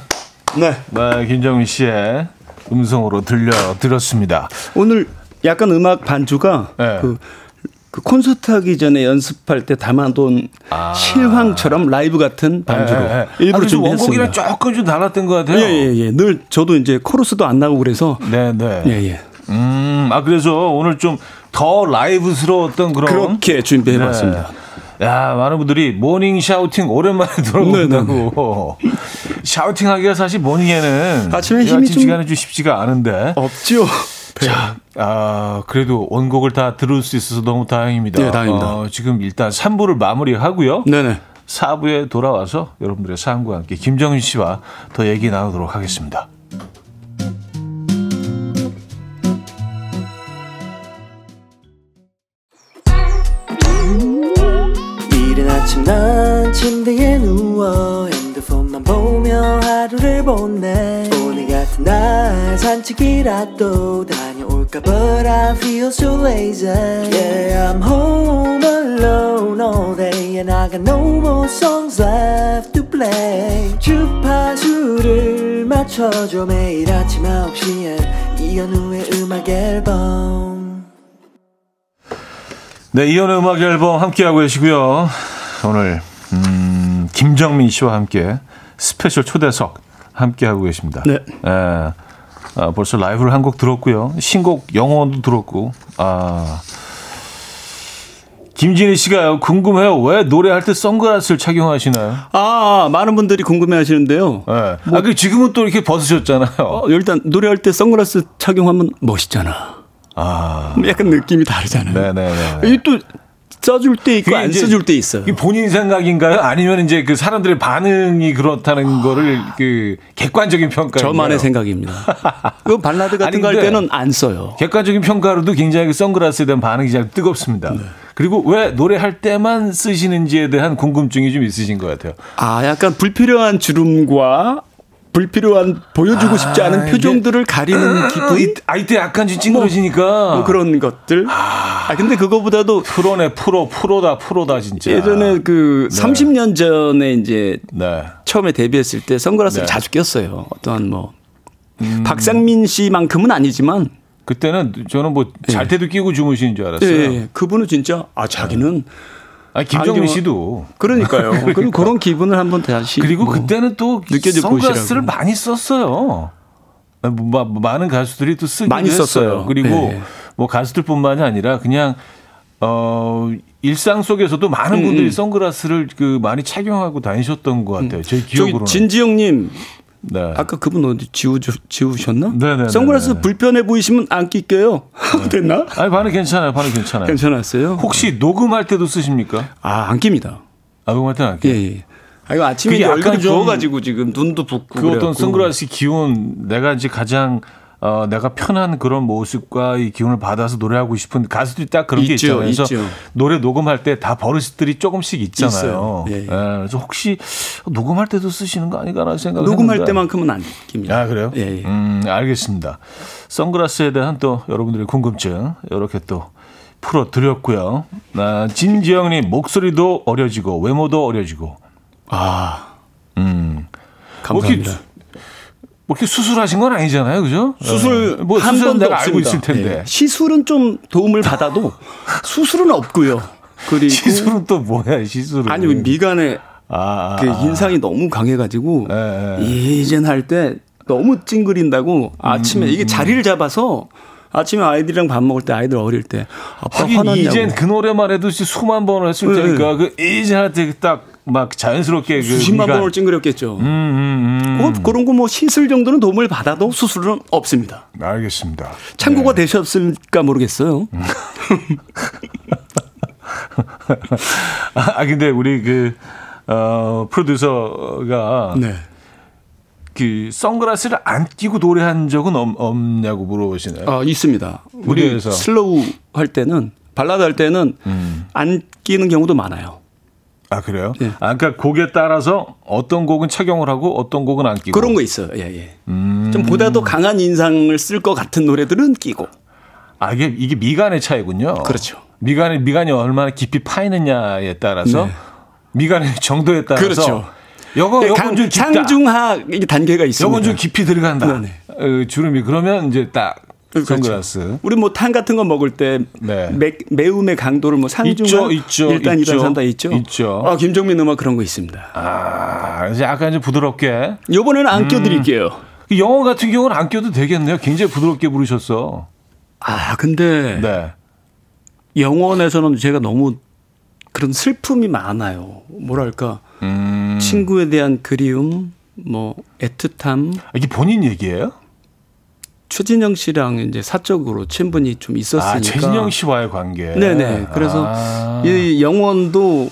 네. 네, 김정민 씨의 음성으로 들려드렸습니다. 오늘 약간 음악 반주가 네. 그, 그 콘서트 하기 전에 연습할 때 담아둔 실황처럼 라이브 같은 반주로 예, 예. 일부러 좀 원곡이랑 준비했습니다. 조금 좀 달랐던 것 같아요. 예예예. 예, 늘 저도 이제 코러스도 안 나고 그래서 네, 네. 예 예. 음, 아 그래서 오늘 좀 더 라이브스러웠던 그런 그렇게 준비해봤습니다. 네. 야, 많은 분들이 morning shouting 오랜만에 들어본다고. shouting 하기가 사실 morning에는 아침에 이 힘이 아침 좀- 시간에 좀 쉽지가 않은데. 없죠. 자, 아, 그래도 원곡을 다 들을 수 있어서 너무 다행입니다. 네, 다행입니다. 어, 지금 일단 3부를 마무리하고요. 네네. 4부에 돌아와서 여러분들의 사연과 함께 김정민 씨와 더 얘기 나누도록 하겠습니다. 보내 오늘 같은 날 산책이라도 다녀올까 But I feel so lazy. Yeah I'm home alone all day And I got no more songs left to play. 주파수를 맞춰줘 매일 아침 9시에 이현우의 음악 앨범. 네, 이현의 음악 앨범 함께하고 계시고요. 오늘 음, 김정민 씨와 함께 스페셜 초대석 함께 하고 계십니다. 네. 예. 아, 벌써 라이브를 한 곡 들었고요. 신곡 영혼도 들었고. 아. 김진희 씨가요. 궁금해요. 왜 노래할 때 선글라스를 착용하시나요? 아, 많은 분들이 궁금해 하시는데요. 예. 아, 그 지금은 또 이렇게 벗으셨잖아요. 어, 일단 노래할 때 선글라스 착용하면 멋있잖아. 아. 약간 느낌이 다르잖아요. 네네네. 이게 또 써줄 때 있고 안 써줄 때 있어요. 본인 생각인가요? 아니면 이제 그 사람들의 반응이 그렇다는 거를 그 객관적인 평가. 저만의 생각입니다. 그 발라드 같은 거 할 때는 안 써요. 객관적인 평가로도 굉장히 그 선글라스에 대한 반응이 잘 뜨겁습니다. 네. 그리고 왜 노래할 때만 쓰시는지에 대한 궁금증이 좀 있으신 것 같아요. 아, 약간 불필요한 주름과 불필요한 보여주고 싶지 아, 않은 이게- 표정들을 가리는 기분 이- 아, 이때 약간 좀 찡그러지니까. 뭐 그런 것들. 아, 근데 그거보다도 프로네, 프로, 프로다, 프로다, 진짜. 예전에 그 30년 전에 이제 네. 처음에 데뷔했을 때 선글라스를 네. 자주 꼈어요. 어떠한 뭐 박상민 씨만큼은 아니지만 그때는 저는 뭐 잘 때도 끼고 주무시는 줄 예, 알았어요. 예, 그분은 진짜 아 자기는 아니, 김정민 씨도. 그러니까요. 그리고 그런 기분을 한번 다시 그리고 뭐 그때는 또 선글라스를 보시라고. 많이 썼어요. 뭐, 마- 많은 가수들이 또 쓰기도 많이 했어요. 썼어요. 그리고 네. 뭐 가수들뿐만이 아니라 그냥 어 일상 속에서도 많은 음, 분들이 선글라스를 그 많이 착용하고 다니셨던 것 같아요. 제 기억으로는. 진지영님 네. 아까 그분 어디 지우 지우셨나? 네네네. 선글라스 불편해 보이시면 안 낄게요. 됐나? 아니 반응 괜찮아요. 반응 괜찮아요. 괜찮았어요. 혹시 녹음할 때도 쓰십니까? 아 안 낍니다. 아, 녹음할 때는 안 예, 끼요. 예. 아 이거 아침에 얼굴이 부어가지고 지금 눈도 붓고 그 어떤 그래갖고. 선글라스 기운 내가 이제 가장 어, 내가 편한 그런 모습과 이 기운을 받아서 노래하고 싶은 가수들이 딱 그런 게 있죠. 그래서 있죠. 노래 녹음할 때 다 버릇들이 조금씩 있잖아요. 있어요. 예, 예. 그래서 혹시 녹음할 때도 쓰시는 거 아닌가라는 생각을 녹음할 했는데. 때만큼은 안 낍니다. 아 그래요? 예, 예. 음 알겠습니다. 선글라스에 대한 또 여러분들의 궁금증 이렇게 또 풀어드렸고요. 아, 진지영님 목소리도 어려지고 외모도 어려지고. 아 음. 감사합니다. 뭐 이렇게, 수술하신 건 아니잖아요, 그죠? 수술 어, 뭐한 수술은 번도 내가 알고. 있을 텐데. 예. 시술은 좀 도움을 받아도 수술은 없고요. 그리고 시술은 또 뭐야, 시술은? 아니 미간에 아, 아, 그 아. 인상이 너무 강해가지고 예, 예. 이젠 할때 너무 찡그린다고 음, 아침에 이게 자리를 잡아서 아침에 아이들이랑 밥 먹을 때 아이들 어릴 때 아빠 화났냐고 이젠 그 노래만 해도 수만 번을 했을 네. 테니까 그 이제 할때딱 막 자연스럽게 그 수십만 미간- 번을 찡그렸겠죠. 음, 음, 음. 그- 그런 거 뭐 시술 정도는 도움을 받아도 수술은 없습니다. 알겠습니다. 참고가 네. 되셨을까 모르겠어요. 아 근데 우리 그 어, 프로듀서가 네. 그 선글라스를 안 끼고 노래한 적은 없, 없냐고 물어보시네요. 아, 있습니다. 우리. slow 할 때는 발라드 할 때는 음. 안 끼는 경우도 많아요. 아 그래요? 예. 아 그러니까 곡에 따라서 어떤 곡은 착용을 하고 어떤 곡은 안 끼고 그런 거 있어요. 예, 예. 음. 좀 보다도 강한 인상을 쓸 것 같은 노래들은 끼고. 아 이게 이게 미간의 차이군요. 그렇죠. 미간이 미간이 얼마나 깊이 파이느냐에 따라서 네. 미간의 정도에 따라서 그렇죠. 요거 요건 강- 좀 깊다. 상중하 단계가 있습니다. 요건 좀 깊이 들어간다. 네네. 어, 주름이 그러면 이제 딱 그렇죠. 선글라스. 우리 뭐탄 같은 거 먹을 때 네. 매, 매움의 강도를 뭐 상중하 있죠, 있죠, 1단, 있죠. 2단, 3단 있죠. 있죠. 아, 김정민 음악 그런 거 있습니다. 아, 이제 약간 좀 부드럽게. 요번에는 음. 안 껴드릴게요. 그 영어 같은 경우는 안 껴도 되겠네요. 굉장히 부드럽게 부르셨어. 아, 근데 네. 영원에서는 제가 너무 그런 슬픔이 많아요. 뭐랄까 음. 친구에 대한 그리움, 뭐 애틋함. 이게 본인 얘기예요? 최진영 씨랑 이제 사적으로 친분이 좀 있었으니까. 아, 최진영 씨와의 관계. 네네. 그래서 아. 이 영원도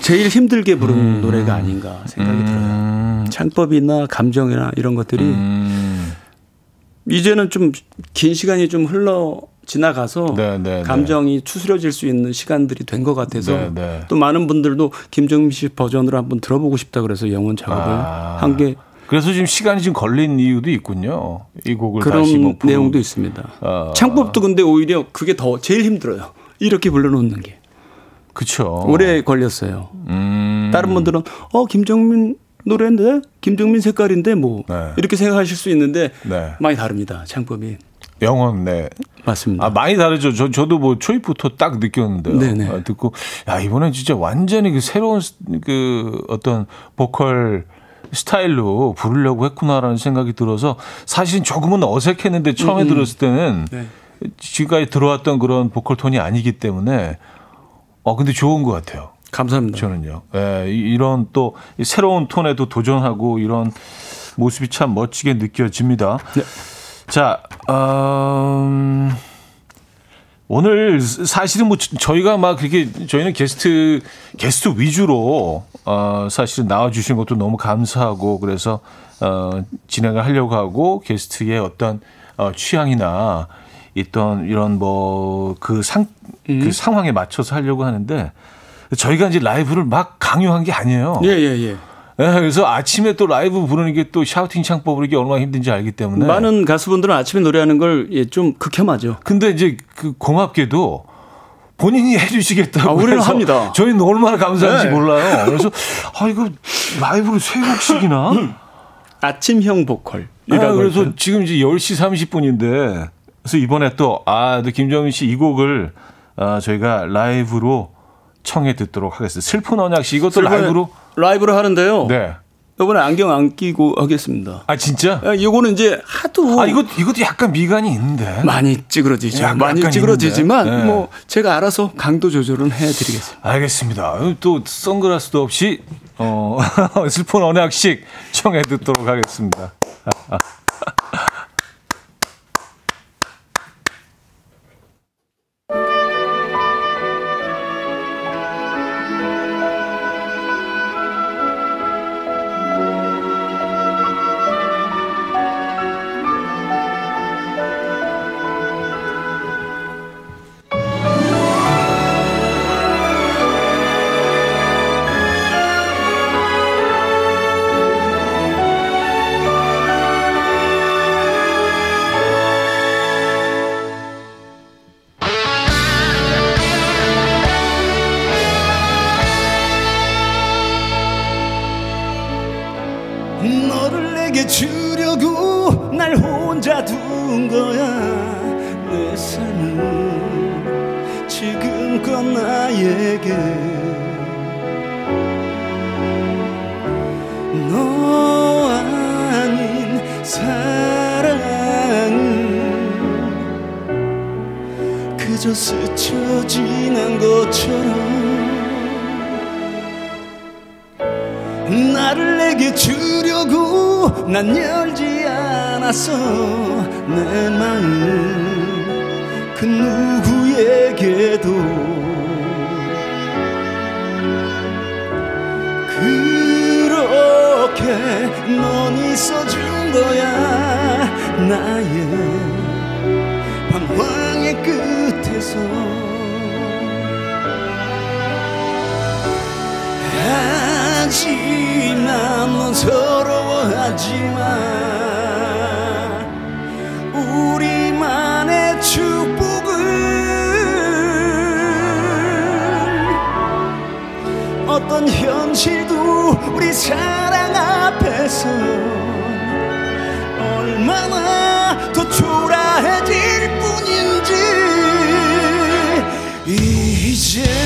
제일 힘들게 부른 노래가 아닌가 생각이 들어요. 음. 창법이나 감정이나 이런 것들이 음. 이제는 좀 긴 시간이 좀 흘러 지나가서 네, 네, 네. 감정이 추스려질 수 있는 시간들이 된 것 같아서 네, 네. 또 많은 분들도 김정민 씨 버전으로 한번 들어보고 싶다 그래서 영원 작업을 아. 한게 그래서 지금 시간이 좀 걸린 이유도 있군요. 이 곡을 그런 다시 뭐 내용도 있습니다. 아. 창법도 근데 오히려 그게 더 제일 힘들어요. 이렇게 불러놓는 게 그쵸. 오래 걸렸어요. 음. 다른 분들은 어 김정민 노래인데 김정민 색깔인데 뭐 네. 이렇게 생각하실 수 있는데 네. 많이 다릅니다. 창법이 영혼, 네. 맞습니다. 아, 많이 다르죠. 저, 저도 뭐 초입부터 딱 느꼈는데요. 네네. 아, 듣고, 야, 이번엔 진짜 완전히 그 새로운 스- 그 어떤 보컬 스타일로 부르려고 했구나라는 생각이 들어서 사실은 조금은 어색했는데 처음에 들었을 때는 네. 지금까지 들어왔던 그런 보컬 톤이 아니기 때문에 어, 근데 좋은 것 같아요. 감사합니다. 저는요. 예, 이- 이런 또이 새로운 톤에도 도전하고 이런 모습이 참 멋지게 느껴집니다. 네. 자, 음, 오늘 사실은 뭐 저희가 막 그렇게 저희는 게스트 게스트 위주로 어 사실은 나와 주신 것도 너무 감사하고 그래서 어 진행을 하려고 하고 게스트의 어떤 어 취향이나 있던 이런 뭐 그상그 상황에 맞춰서 하려고 하는데 저희가 이제 라이브를 막 강요한 게 아니에요. 예, 예, 예. 예, 그래서 아침에 또 라이브 부르는 게 또 샤우팅 창법으로 이게 얼마나 힘든지 알기 때문에 많은 가수분들은 아침에 노래하는 걸 예, 좀 극혐하죠. 근데 이제 그 고맙게도 본인이 해주시겠다고 아, 우리는 합니다. 저희는 얼마나 감사한지 네. 몰라요. 그래서 아 이거 라이브로 세 곡씩이나. 아침형 보컬. 아, 그래서 지금 이제 10시 30분인데 그래서 이번에 또아 김정민 씨 이 곡을 아, 저희가 라이브로 청해 듣도록 하겠습니다. 슬픈 언약 씨 이것도 라이브로 라이브로 하는데요. 네. 이번에 안경 안 끼고 하겠습니다. 아 진짜? 아, 이거는 이제 하도 아 이것 이것도 약간 미간이 있는데. 많이 찌그러지죠. 약간 많이. 찌그러지지만 네. 뭐 제가 알아서 강도 조절은 해드리겠습니다. 알겠습니다. 또 선글라스도 없이 어, 슬픈 언약식 청해 듣도록 하겠습니다. 나에게 너 아닌 사랑은 그저 스쳐 지난 것처럼 나를 내게 주려고 난 열지 않았어 내 마음 그 누구에게도 그렇게 넌 있어준 거야 나의 방황의 끝에서. 하지만 넌 서러워하지마 우리만의 축복을 어떤 현실도 우리 사랑 앞에서 얼마나 더 초라해질 뿐인지 이젠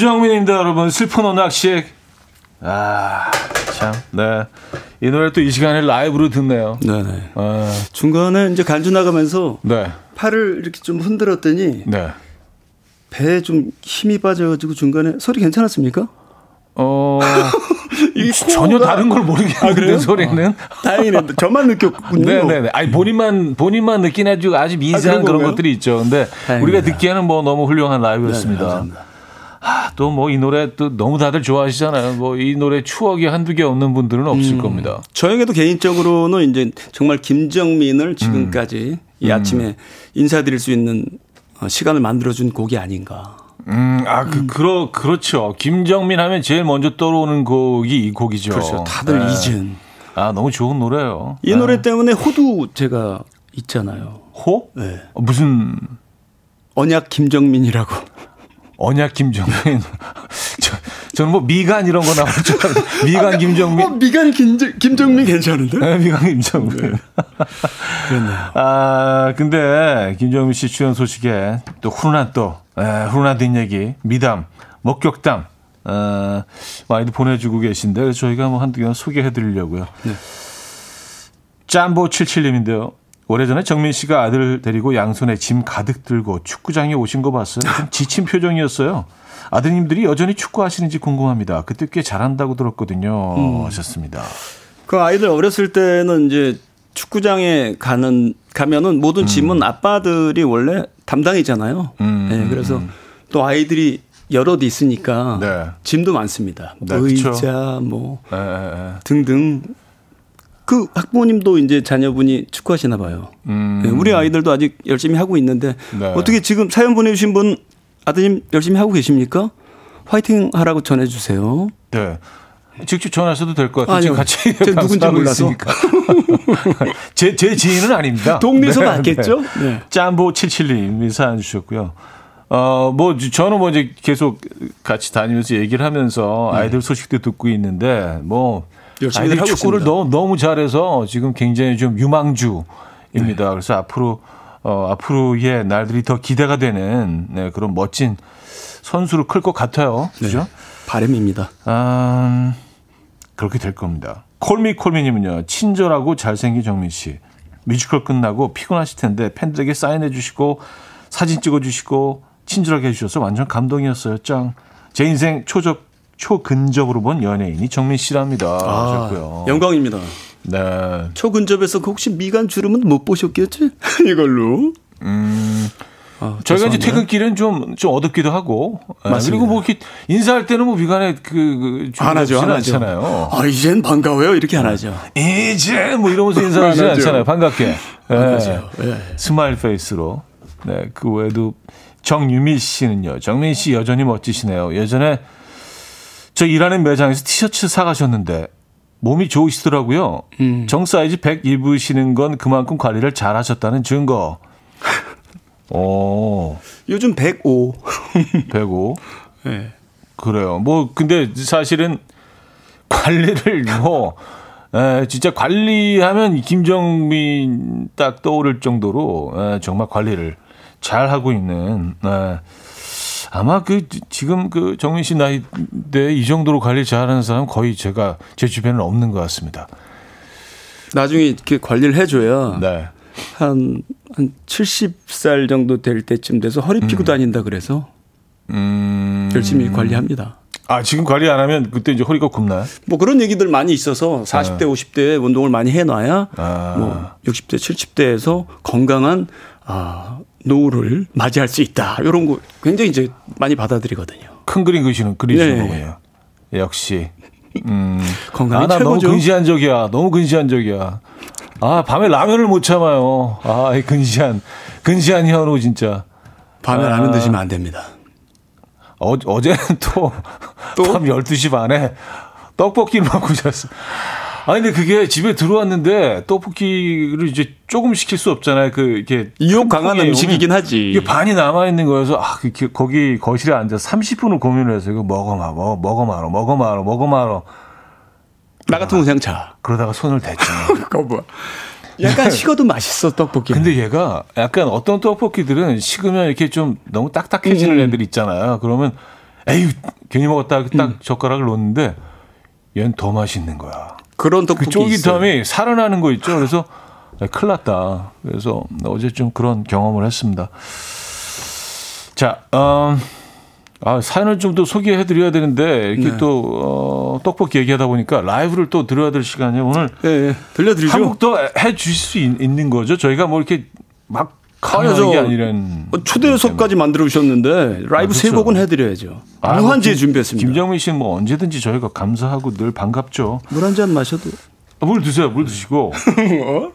김정민입니다, 여러분. 슬픈 언락식. 아, 참. 네. 이 노래 또 이 시간에 라이브로 듣네요. 네네. 아, 중간에 이제 간주 나가면서 네. 팔을 이렇게 좀 흔들었더니 네. 배에 좀 힘이 빠져가지고 중간에 소리 괜찮았습니까? 어, 이 전혀 다른 걸 모르겠는데 아? 소리는. 다행이네. 저만 느꼈군요. 네네네. 아니 본인만 본인만 느끼는 아주 아주 미세한 그런 그런? 것들이 있죠. 근데 다행입니다. 우리가 듣기에는 뭐 너무 훌륭한 네, 라이브였습니다. 감사합니다. 아, 또 뭐 이 노래 또 너무 다들 좋아하시잖아요. 뭐 이 노래 추억이 한두 개 없는 분들은 없을 음. 겁니다. 저에게도 개인적으로는 이제 정말 김정민을 지금까지 음. 이 아침에 인사드릴 수 있는 어, 시간을 만들어준 곡이 아닌가. 음, 아, 그, 그러, 그렇죠. 김정민 하면 제일 먼저 떠오르는 곡이 이 곡이죠. 그렇죠. 다들 네. 잊은. 아, 너무 좋은 노래예요. 이 네. 노래 때문에 호두 제가 있잖아요. 호? 네. 어, 무슨 언약 김정민이라고. 언약 김정민. 저, 저는 뭐 미간 이런 거 나올 줄 알았는데. 미간 김정민. 어, 미간 김정, 김정민 괜찮은데? 네, 미간 김정민. 그렇네요. 아, 근데 김정민 씨 출연 소식에 또 훈훈한 또, 에, 훈훈한 뒷얘기, 미담, 목격담, 어, 많이들 보내주고 계신데 저희가 뭐 한두 개 소개해 드리려고요. 네. 짬보 77님인데요. 오래전에 정민 씨가 아들 데리고 양손에 짐 가득 들고 축구장에 오신 거 봤어요. 좀 지친 표정이었어요. 아드님들이 여전히 축구하시는지 궁금합니다. 그때 꽤 잘한다고 들었거든요. 음. 하셨습니다. 그 아이들 어렸을 때는 이제 축구장에 가는 가면은 모든 짐은 아빠들이 원래 담당이잖아요. 음, 네, 그래서 또 아이들이 여럿 있으니까 네. 짐도 많습니다. 뭐 네, 그쵸. 의자 뭐 에, 에, 에. 등등. 그 학부모님도 이제 자녀분이 축구하시나 봐요. 음. 네, 우리 아이들도 아직 열심히 하고 있는데 네. 어떻게 지금 사연 보내주신 분 아드님 열심히 하고 계십니까? 화이팅 하라고 전해주세요. 네. 직접 전화하셔도 될 것 같아요. 아니요. 지금 같이 제가 누군지 몰라서. 제, 제 지인은 아닙니다. 동네에서 봤겠죠? 네. 짬보 77님이 사연 주셨고요. 어, 뭐, 저는 뭐 이제 계속 같이 다니면서 얘기를 하면서 아이들 소식도 듣고 있는데, 뭐, 네. 열심히 아이들이 하고 축구를 있습니다. 너무, 너무 잘해서 지금 굉장히 좀 유망주입니다. 그래서 앞으로, 어, 앞으로의 날들이 더 기대가 되는 네, 그런 멋진 선수로 클 것 같아요. 그죠? 바람입니다. 아, 그렇게 될 겁니다. 콜미 콜미님은요, 친절하고 잘생긴 정민 씨. 뮤지컬 끝나고 피곤하실 텐데 팬들에게 사인해 주시고 사진 찍어 주시고 친절하게 해주셔서 완전 감동이었어요. 짱. 제 인생 초적 초근접으로 본 연예인이 정민 씨랍니다. 아, 하셨고요. 영광입니다. 네. 초근접에서 그 혹시 미간 주름은 못 보셨겠지? 이걸로. 음, 아, 저희가 이제 죄송합니다. 퇴근길은 좀, 좀 어둡기도 하고. 아, 맞습니다. 그리고 뭐 이렇게 인사할 때는 뭐 미간에 그, 그 안 하죠, 안 하죠. 않잖아요. 아, 이젠 반가워요. 이렇게 안 하죠. 이제 뭐 이러면서 인사하지. 않잖아요. 반갑게. 예. 하죠. 예. smile face로. 네, 그 외에도 정유미 씨는요. 정민 씨 여전히 멋지시네요. 예전에 저 일하는 매장에서 티셔츠 사가셨는데 몸이 좋으시더라고요. 음. 정 사이즈 100 입으시는 건 그만큼 관리를 잘 하셨다는 증거. 어, 요즘 105. 105. 네. 그래요. 뭐 근데 사실은 관리를 뭐 에, 진짜 관리하면 김정민 딱 떠오를 정도로 에, 정말 관리를 잘 하고 있는 에, 아마 그 지금 그 정민 씨 나이대 이 정도로 관리 잘하는 사람 거의 제가 제 주변에는 없는 것 같습니다. 나중에 이렇게 관리를 해줘야 네. 한, 한 70살 정도 될 때쯤 돼서 허리 피고 다닌다 그래서 음. 열심히 관리합니다. 아 지금 관리 안 하면 그때 이제 허리가 굽나요? 뭐 그런 얘기들 많이 있어서 40대, 50대에 운동을 많이 해놔야 아. 뭐 60대, 70대에서 건강한 아, 노후를 맞이할 수 있다. 이런 거 굉장히 이제 많이 받아들이거든요. 큰 그림 그리시는 그리시는 네. 거군요. 역시. 음. 건강이 아, 나 너무 최고죠. 근시안적이야. 너무 근시안적이야. 아, 밤에 라면을 못 참아요. 아, 이 근시안. 근시안 현우 진짜. 밤에 아. 라면 드시면 안 됩니다. 어, 어제는 또, 또? 밤 12시 반에 떡볶이를 먹고 잤어. 아, 근데 그게 집에 들어왔는데 떡볶이를 이제 조금 시킬 수 없잖아요. 그, 이렇게. 큰 강한 음식이긴 하지. 이게 반이 남아 있는 거여서, 아, 그, 그, 거기 거실에 앉아서 30분을 고민을 해서 이거 먹어 마, 먹어, 먹어 말어, 먹어 말어, 먹어 말어. 나 같으면 그냥 자. 그러다가 손을 댔죠. 그거 뭐. 약간 식어도 맛있어 떡볶이. 근데 얘가 약간 어떤 떡볶이들은 식으면 이렇게 좀 너무 딱딱해지는 음. 애들 있잖아요. 그러면 에이 괜히 먹었다 딱 젓가락을 놓는데 얘는 더 맛있는 거야. 그런 그 떡볶이 있어요. 쫄깃함이 살아나는 거 있죠. 그래서 야, 큰일 났다. 그래서 어제 좀 그런 경험을 했습니다. 자, 음, 아, 사연을 좀 더 소개해 드려야 되는데 이렇게 네. 또 어, 떡볶이 얘기하다 보니까 라이브를 또 들어야 될 시간이 오늘 예, 예. 들려드리죠. 한곡 더 해 주실 수 있, 는 거죠? 저희가 뭐 이렇게 막 저 아니란 어, 초대석까지 만들어 주셨는데 라이브 아, 세 그렇죠. 곡은 해드려야죠. 아, 무한지에 뭐 김- 준비했습니다. 김정민 씨는 뭐 언제든지 저희가 감사하고 늘 반갑죠. 물 한 잔 마셔도. 아, 물 드세요. 물 드시고.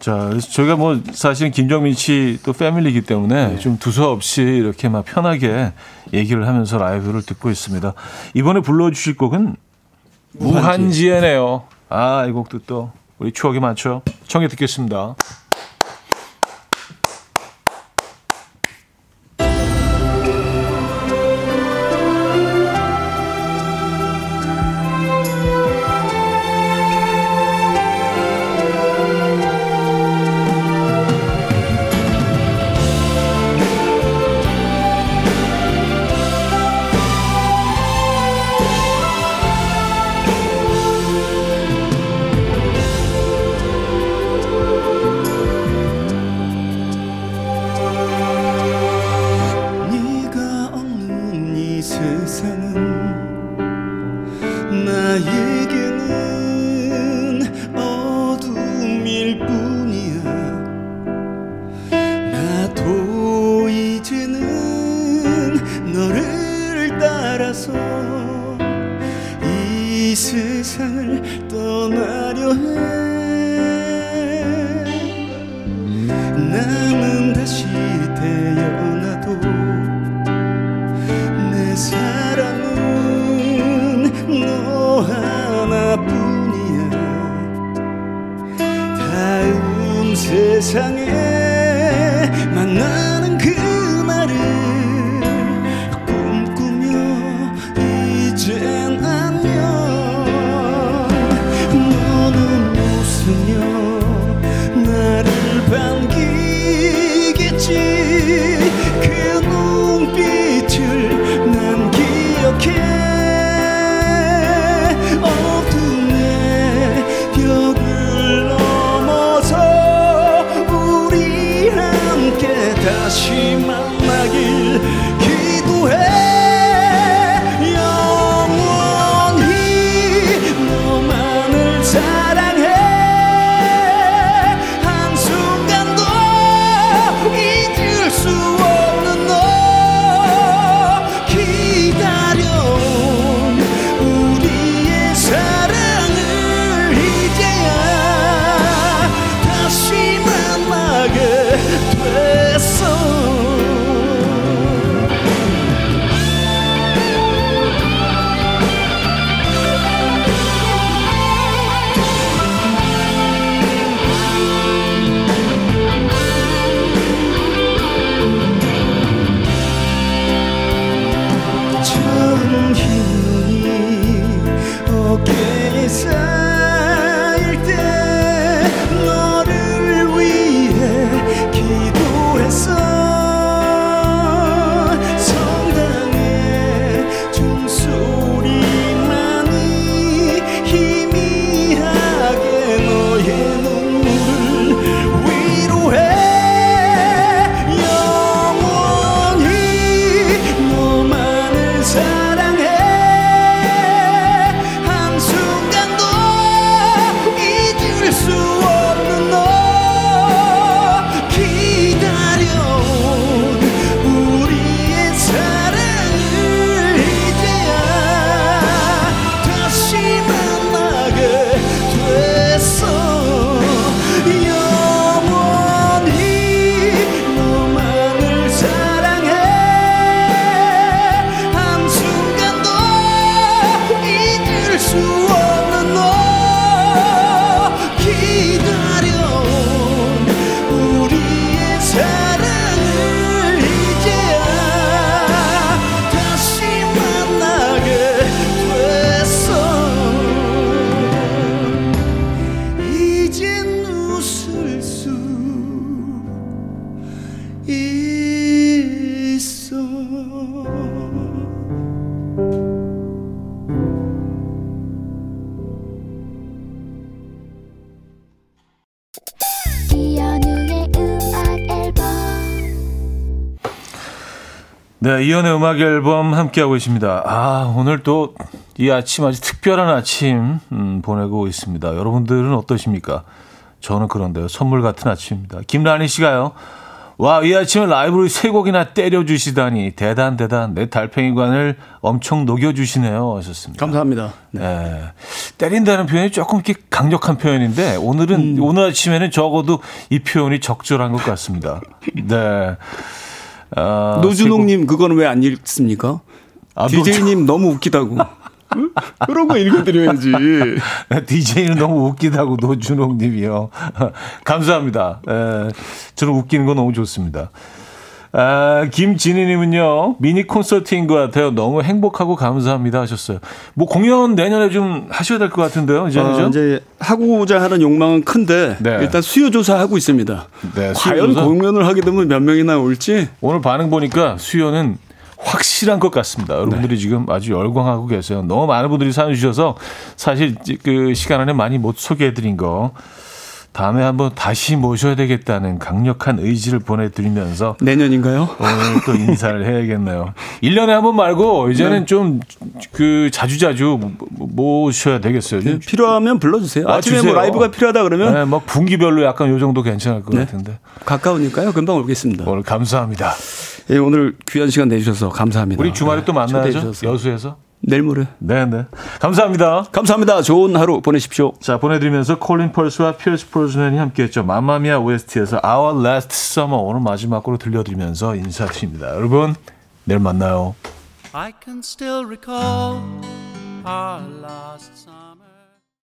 자, 그래서 저희가 뭐 사실은 김정민 씨 또 패밀리이기 때문에 좀 두서없이 이렇게 막 편하게 얘기를 하면서 라이브를 듣고 있습니다. 이번에 불러주실 곡은 무한지혜네요. 아, 이 곡도 또 우리 추억이 많죠. 청해 듣겠습니다. 네, 이연의 음악 앨범 함께하고 있습니다. 아, 오늘 또 이 아침 아주 특별한 아침 음, 보내고 있습니다. 여러분들은 어떠십니까? 저는 그런데요. 선물 같은 아침입니다. 김라니 씨가요. 와, 이 아침에 라이브를 세 곡이나 때려주시다니 대단 대단 내 달팽이관을 엄청 녹여주시네요 하셨습니다. 감사합니다. 네. 때린다는 표현이 조금 이렇게 강력한 표현인데 오늘은 오늘 아침에는 적어도 이 표현이 적절한 것 같습니다. 네. 아, 노준홍님 그거는 왜안 읽습니까? 아, DJ님 너무 웃기다고. 응? 그런 거 읽어드려야지. DJ는 너무 웃기다고 노준홍 님이요. 감사합니다. 에, 저는 웃기는 거 너무 좋습니다. 아, 김진희님은요, 미니 콘서트인 것 같아요. 너무 행복하고 감사합니다 하셨어요. 뭐 공연 내년에 좀 하셔야 될 것 같은데요, 이제. 어? 이제 하고자 하는 욕망은 큰데 네. 일단 수요 조사 하고 있습니다. 네, 수요 과연 조사? 공연을 하게 되면 몇 명이나 올지 오늘 반응 보니까 수요는 확실한 것 같습니다. 여러분들이 지금 아주 열광하고 계세요. 너무 많은 분들이 사연 주셔서 사실 그 시간 안에 많이 못 소개해드린 거 다음에 한번 다시 모셔야 되겠다는 강력한 의지를 보내드리면서 내년인가요? 오늘 또 인사를 해야겠네요. 1년에 한 번 말고 이제는 좀그 자주자주 모셔야 되겠어요. 좀 필요하면 불러주세요. 아, 아침에 주세요. 뭐 라이브가 필요하다 그러면 네, 막 분기별로 약간 요 정도 괜찮을 것 네. 같은데. 가까우니까요. 금방 오겠습니다. 오늘 감사합니다. 예, 오늘 귀한 시간 내주셔서 감사합니다. 우리 주말에 또 네. 주셔서. 여수에서. 내일 모레. 네네. 감사합니다. 감사합니다. 좋은 하루 보내십시오. 자, 보내드리면서 콜린 펄스와 피어스 프로즈맨이 함께했죠. 맘마미아 OST에서 Our Last Summer 오늘 마지막으로 들려드리면서 인사드립니다. 여러분, 내일 만나요. I can still recall our last summer.